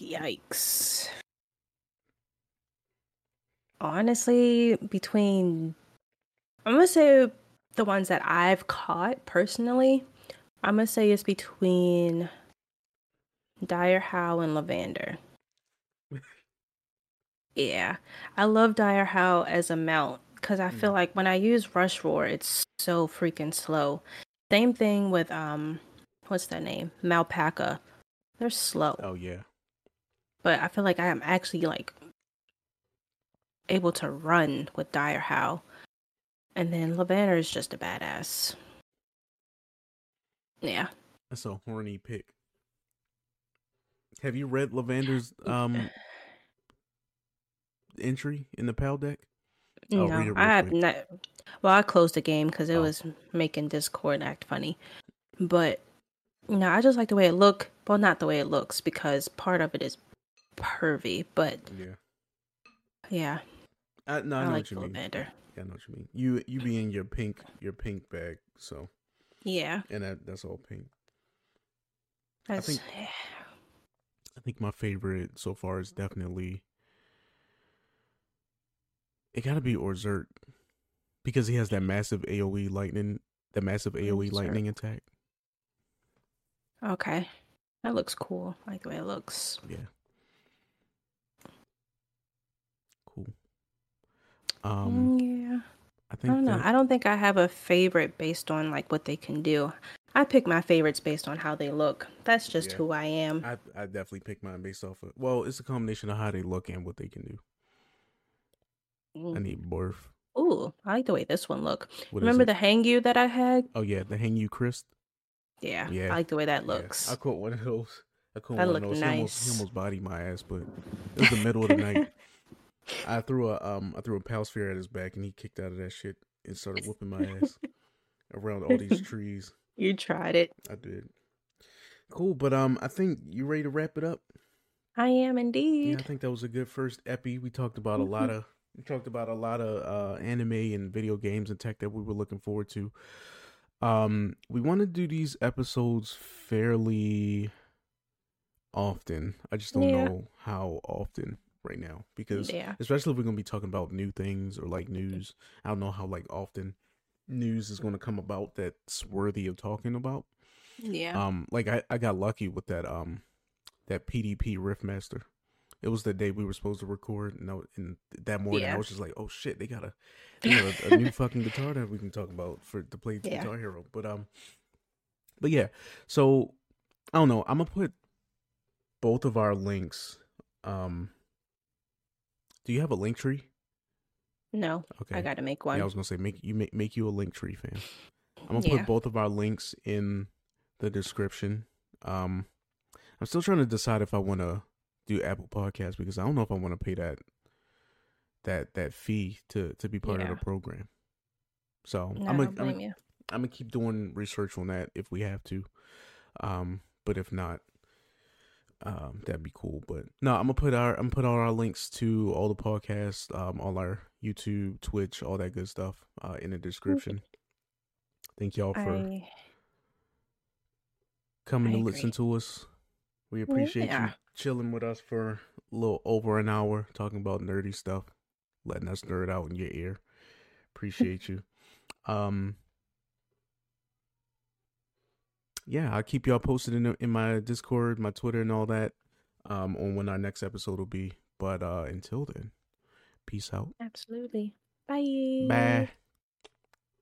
Yikes. Honestly, between I'm gonna say the ones that I've caught personally, I'm gonna say it's between Direhowl and Lovander. Yeah, I love Direhowl as a mount because I feel like when I use Rushoar, it's so freaking slow. Same thing with um, what's that name? Melpaca. They're slow Oh yeah, but I feel like I am actually like able to run with Direhowl. And then Lovander is just a badass. Yeah. that's a horny pick. Have you read Lovander's (laughs) um entry in the Paldeck? No, read it real I have quick. not. Well, I closed the game because it Oh. was making Discord act funny. But you know, I just like the way it look. Well, not the way it looks because part of it is pervy. But Yeah, yeah, I, no, I, I, know like what you mean. Yeah, I know what you mean. You you be in your pink your pink bag, so Yeah, and that that's all pink. that's think- I think my favorite so far is definitely it got to be Orzert because he has that massive AOE lightning, the massive AOE Orzhert. lightning attack. okay. That looks cool. I like the way it looks. Yeah. Cool. Um, Mm, yeah. I I don't know. that- I don't think I have a favorite based on like what they can do. I pick my favorites based on how they look. That's just Yeah. who I am. I I definitely pick mine based off of well, it's a combination of how they look and what they can do. I need Borf. Ooh, I like the way this one look. What Remember the Hangyu that I had? Oh yeah, the Hangyu Cryst. Yeah, Yeah. I like the way that Yeah, looks. I caught one of those. I caught That one of those. He almost, he almost bodied my ass, but (laughs) it was the middle of the night. (laughs) I threw a um I threw a pal sphere at his back and he kicked out of that shit and started (laughs) whooping my ass around all these trees. You tried it. I did. Cool, but um I think you ready to wrap it up? I am indeed. Yeah. I think that was a good first epi. We talked about a lot of we talked about a lot of uh anime and video games and tech that we were looking forward to. Um we want to do these episodes fairly often. I just don't Yeah. know how often right now because Yeah. especially if we're going to be talking about new things or like news. I don't know how like often news is going to come about that's worthy of talking about. Yeah. Um, like I, I got lucky with that um that PDP Riffmaster. It was the day we were supposed to record, and, I, and that morning I was just like, "Oh shit, they got a, (laughs) they got a, a new fucking guitar that we can talk about for to play Yeah. Guitar Hero." But um, but yeah, so I don't know. I'm gonna put both of our links. Um, do you have a link tree? no, Okay, I got to make one. yeah. I was gonna say make you make make you a link tree fan. I'm gonna Yeah. put both of our links in the description. Um, I'm still trying to decide if I want to do Apple Podcasts because I don't know if I want to pay that that that fee to to be part Yeah. of the program. So No, I'm gonna I'm. I'm gonna keep doing research on that if we have to. Um, but if not, um, that'd be cool. But no, I'm gonna put our I'm gonna put all our links to all the podcasts, um, all our YouTube, Twitch, all that good stuff, uh, in the description. Thank y'all for I coming I to listen to us. We appreciate you chilling with us for a little over an hour, talking about nerdy stuff, letting us nerd out in your ear. Appreciate you. Um, yeah, I'll keep y'all posted in in my Discord, my Twitter, and all that. Um, on when our next episode will be. But uh, until then, peace out. absolutely. Bye. Bye.